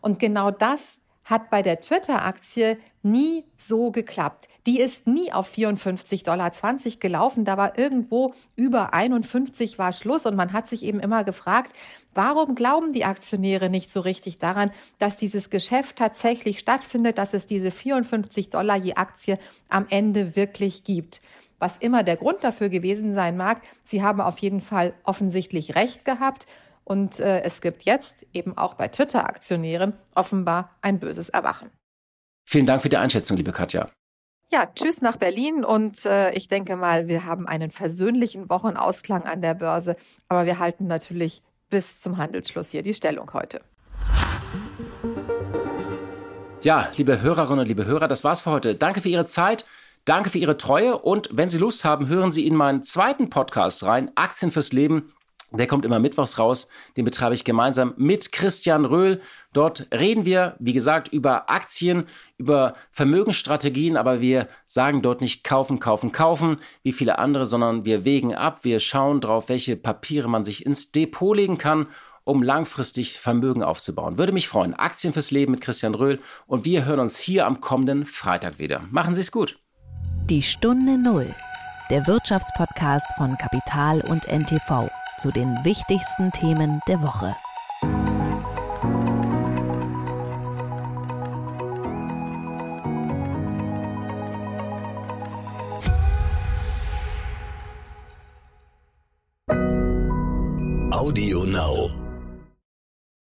Und genau das hat bei der Twitter-Aktie nie so geklappt. Die ist nie auf 54,20 Dollar gelaufen. Da war irgendwo über 51 war Schluss und man hat sich eben immer gefragt, warum glauben die Aktionäre nicht so richtig daran, dass dieses Geschäft tatsächlich stattfindet, dass es diese 54 Dollar je Aktie am Ende wirklich gibt. Was immer der Grund dafür gewesen sein mag, sie haben auf jeden Fall offensichtlich recht gehabt. Und äh, es gibt jetzt eben auch bei Twitter-Aktionären offenbar ein böses Erwachen. Vielen Dank für die Einschätzung, liebe Katja. Ja, tschüss nach Berlin und äh, ich denke mal, wir haben einen versöhnlichen Wochenausklang an der Börse, aber wir halten natürlich bis zum Handelsschluss hier die Stellung heute. Ja, liebe Hörerinnen und liebe Hörer, das war's für heute. Danke für Ihre Zeit. Danke für Ihre Treue und wenn Sie Lust haben, hören Sie in meinen zweiten Podcast rein, Aktien fürs Leben. Der kommt immer mittwochs raus. Den betreibe ich gemeinsam mit Christian Röhl. Dort reden wir, wie gesagt, über Aktien, über Vermögensstrategien, aber wir sagen dort nicht kaufen, kaufen, kaufen, wie viele andere, sondern wir wägen ab, wir schauen drauf, welche Papiere man sich ins Depot legen kann, um langfristig Vermögen aufzubauen. Würde mich freuen. Aktien fürs Leben mit Christian Röhl und wir hören uns hier am kommenden Freitag wieder. Machen Sie es gut. Die Stunde Null, der Wirtschaftspodcast von Kapital und NTV zu den wichtigsten Themen der Woche.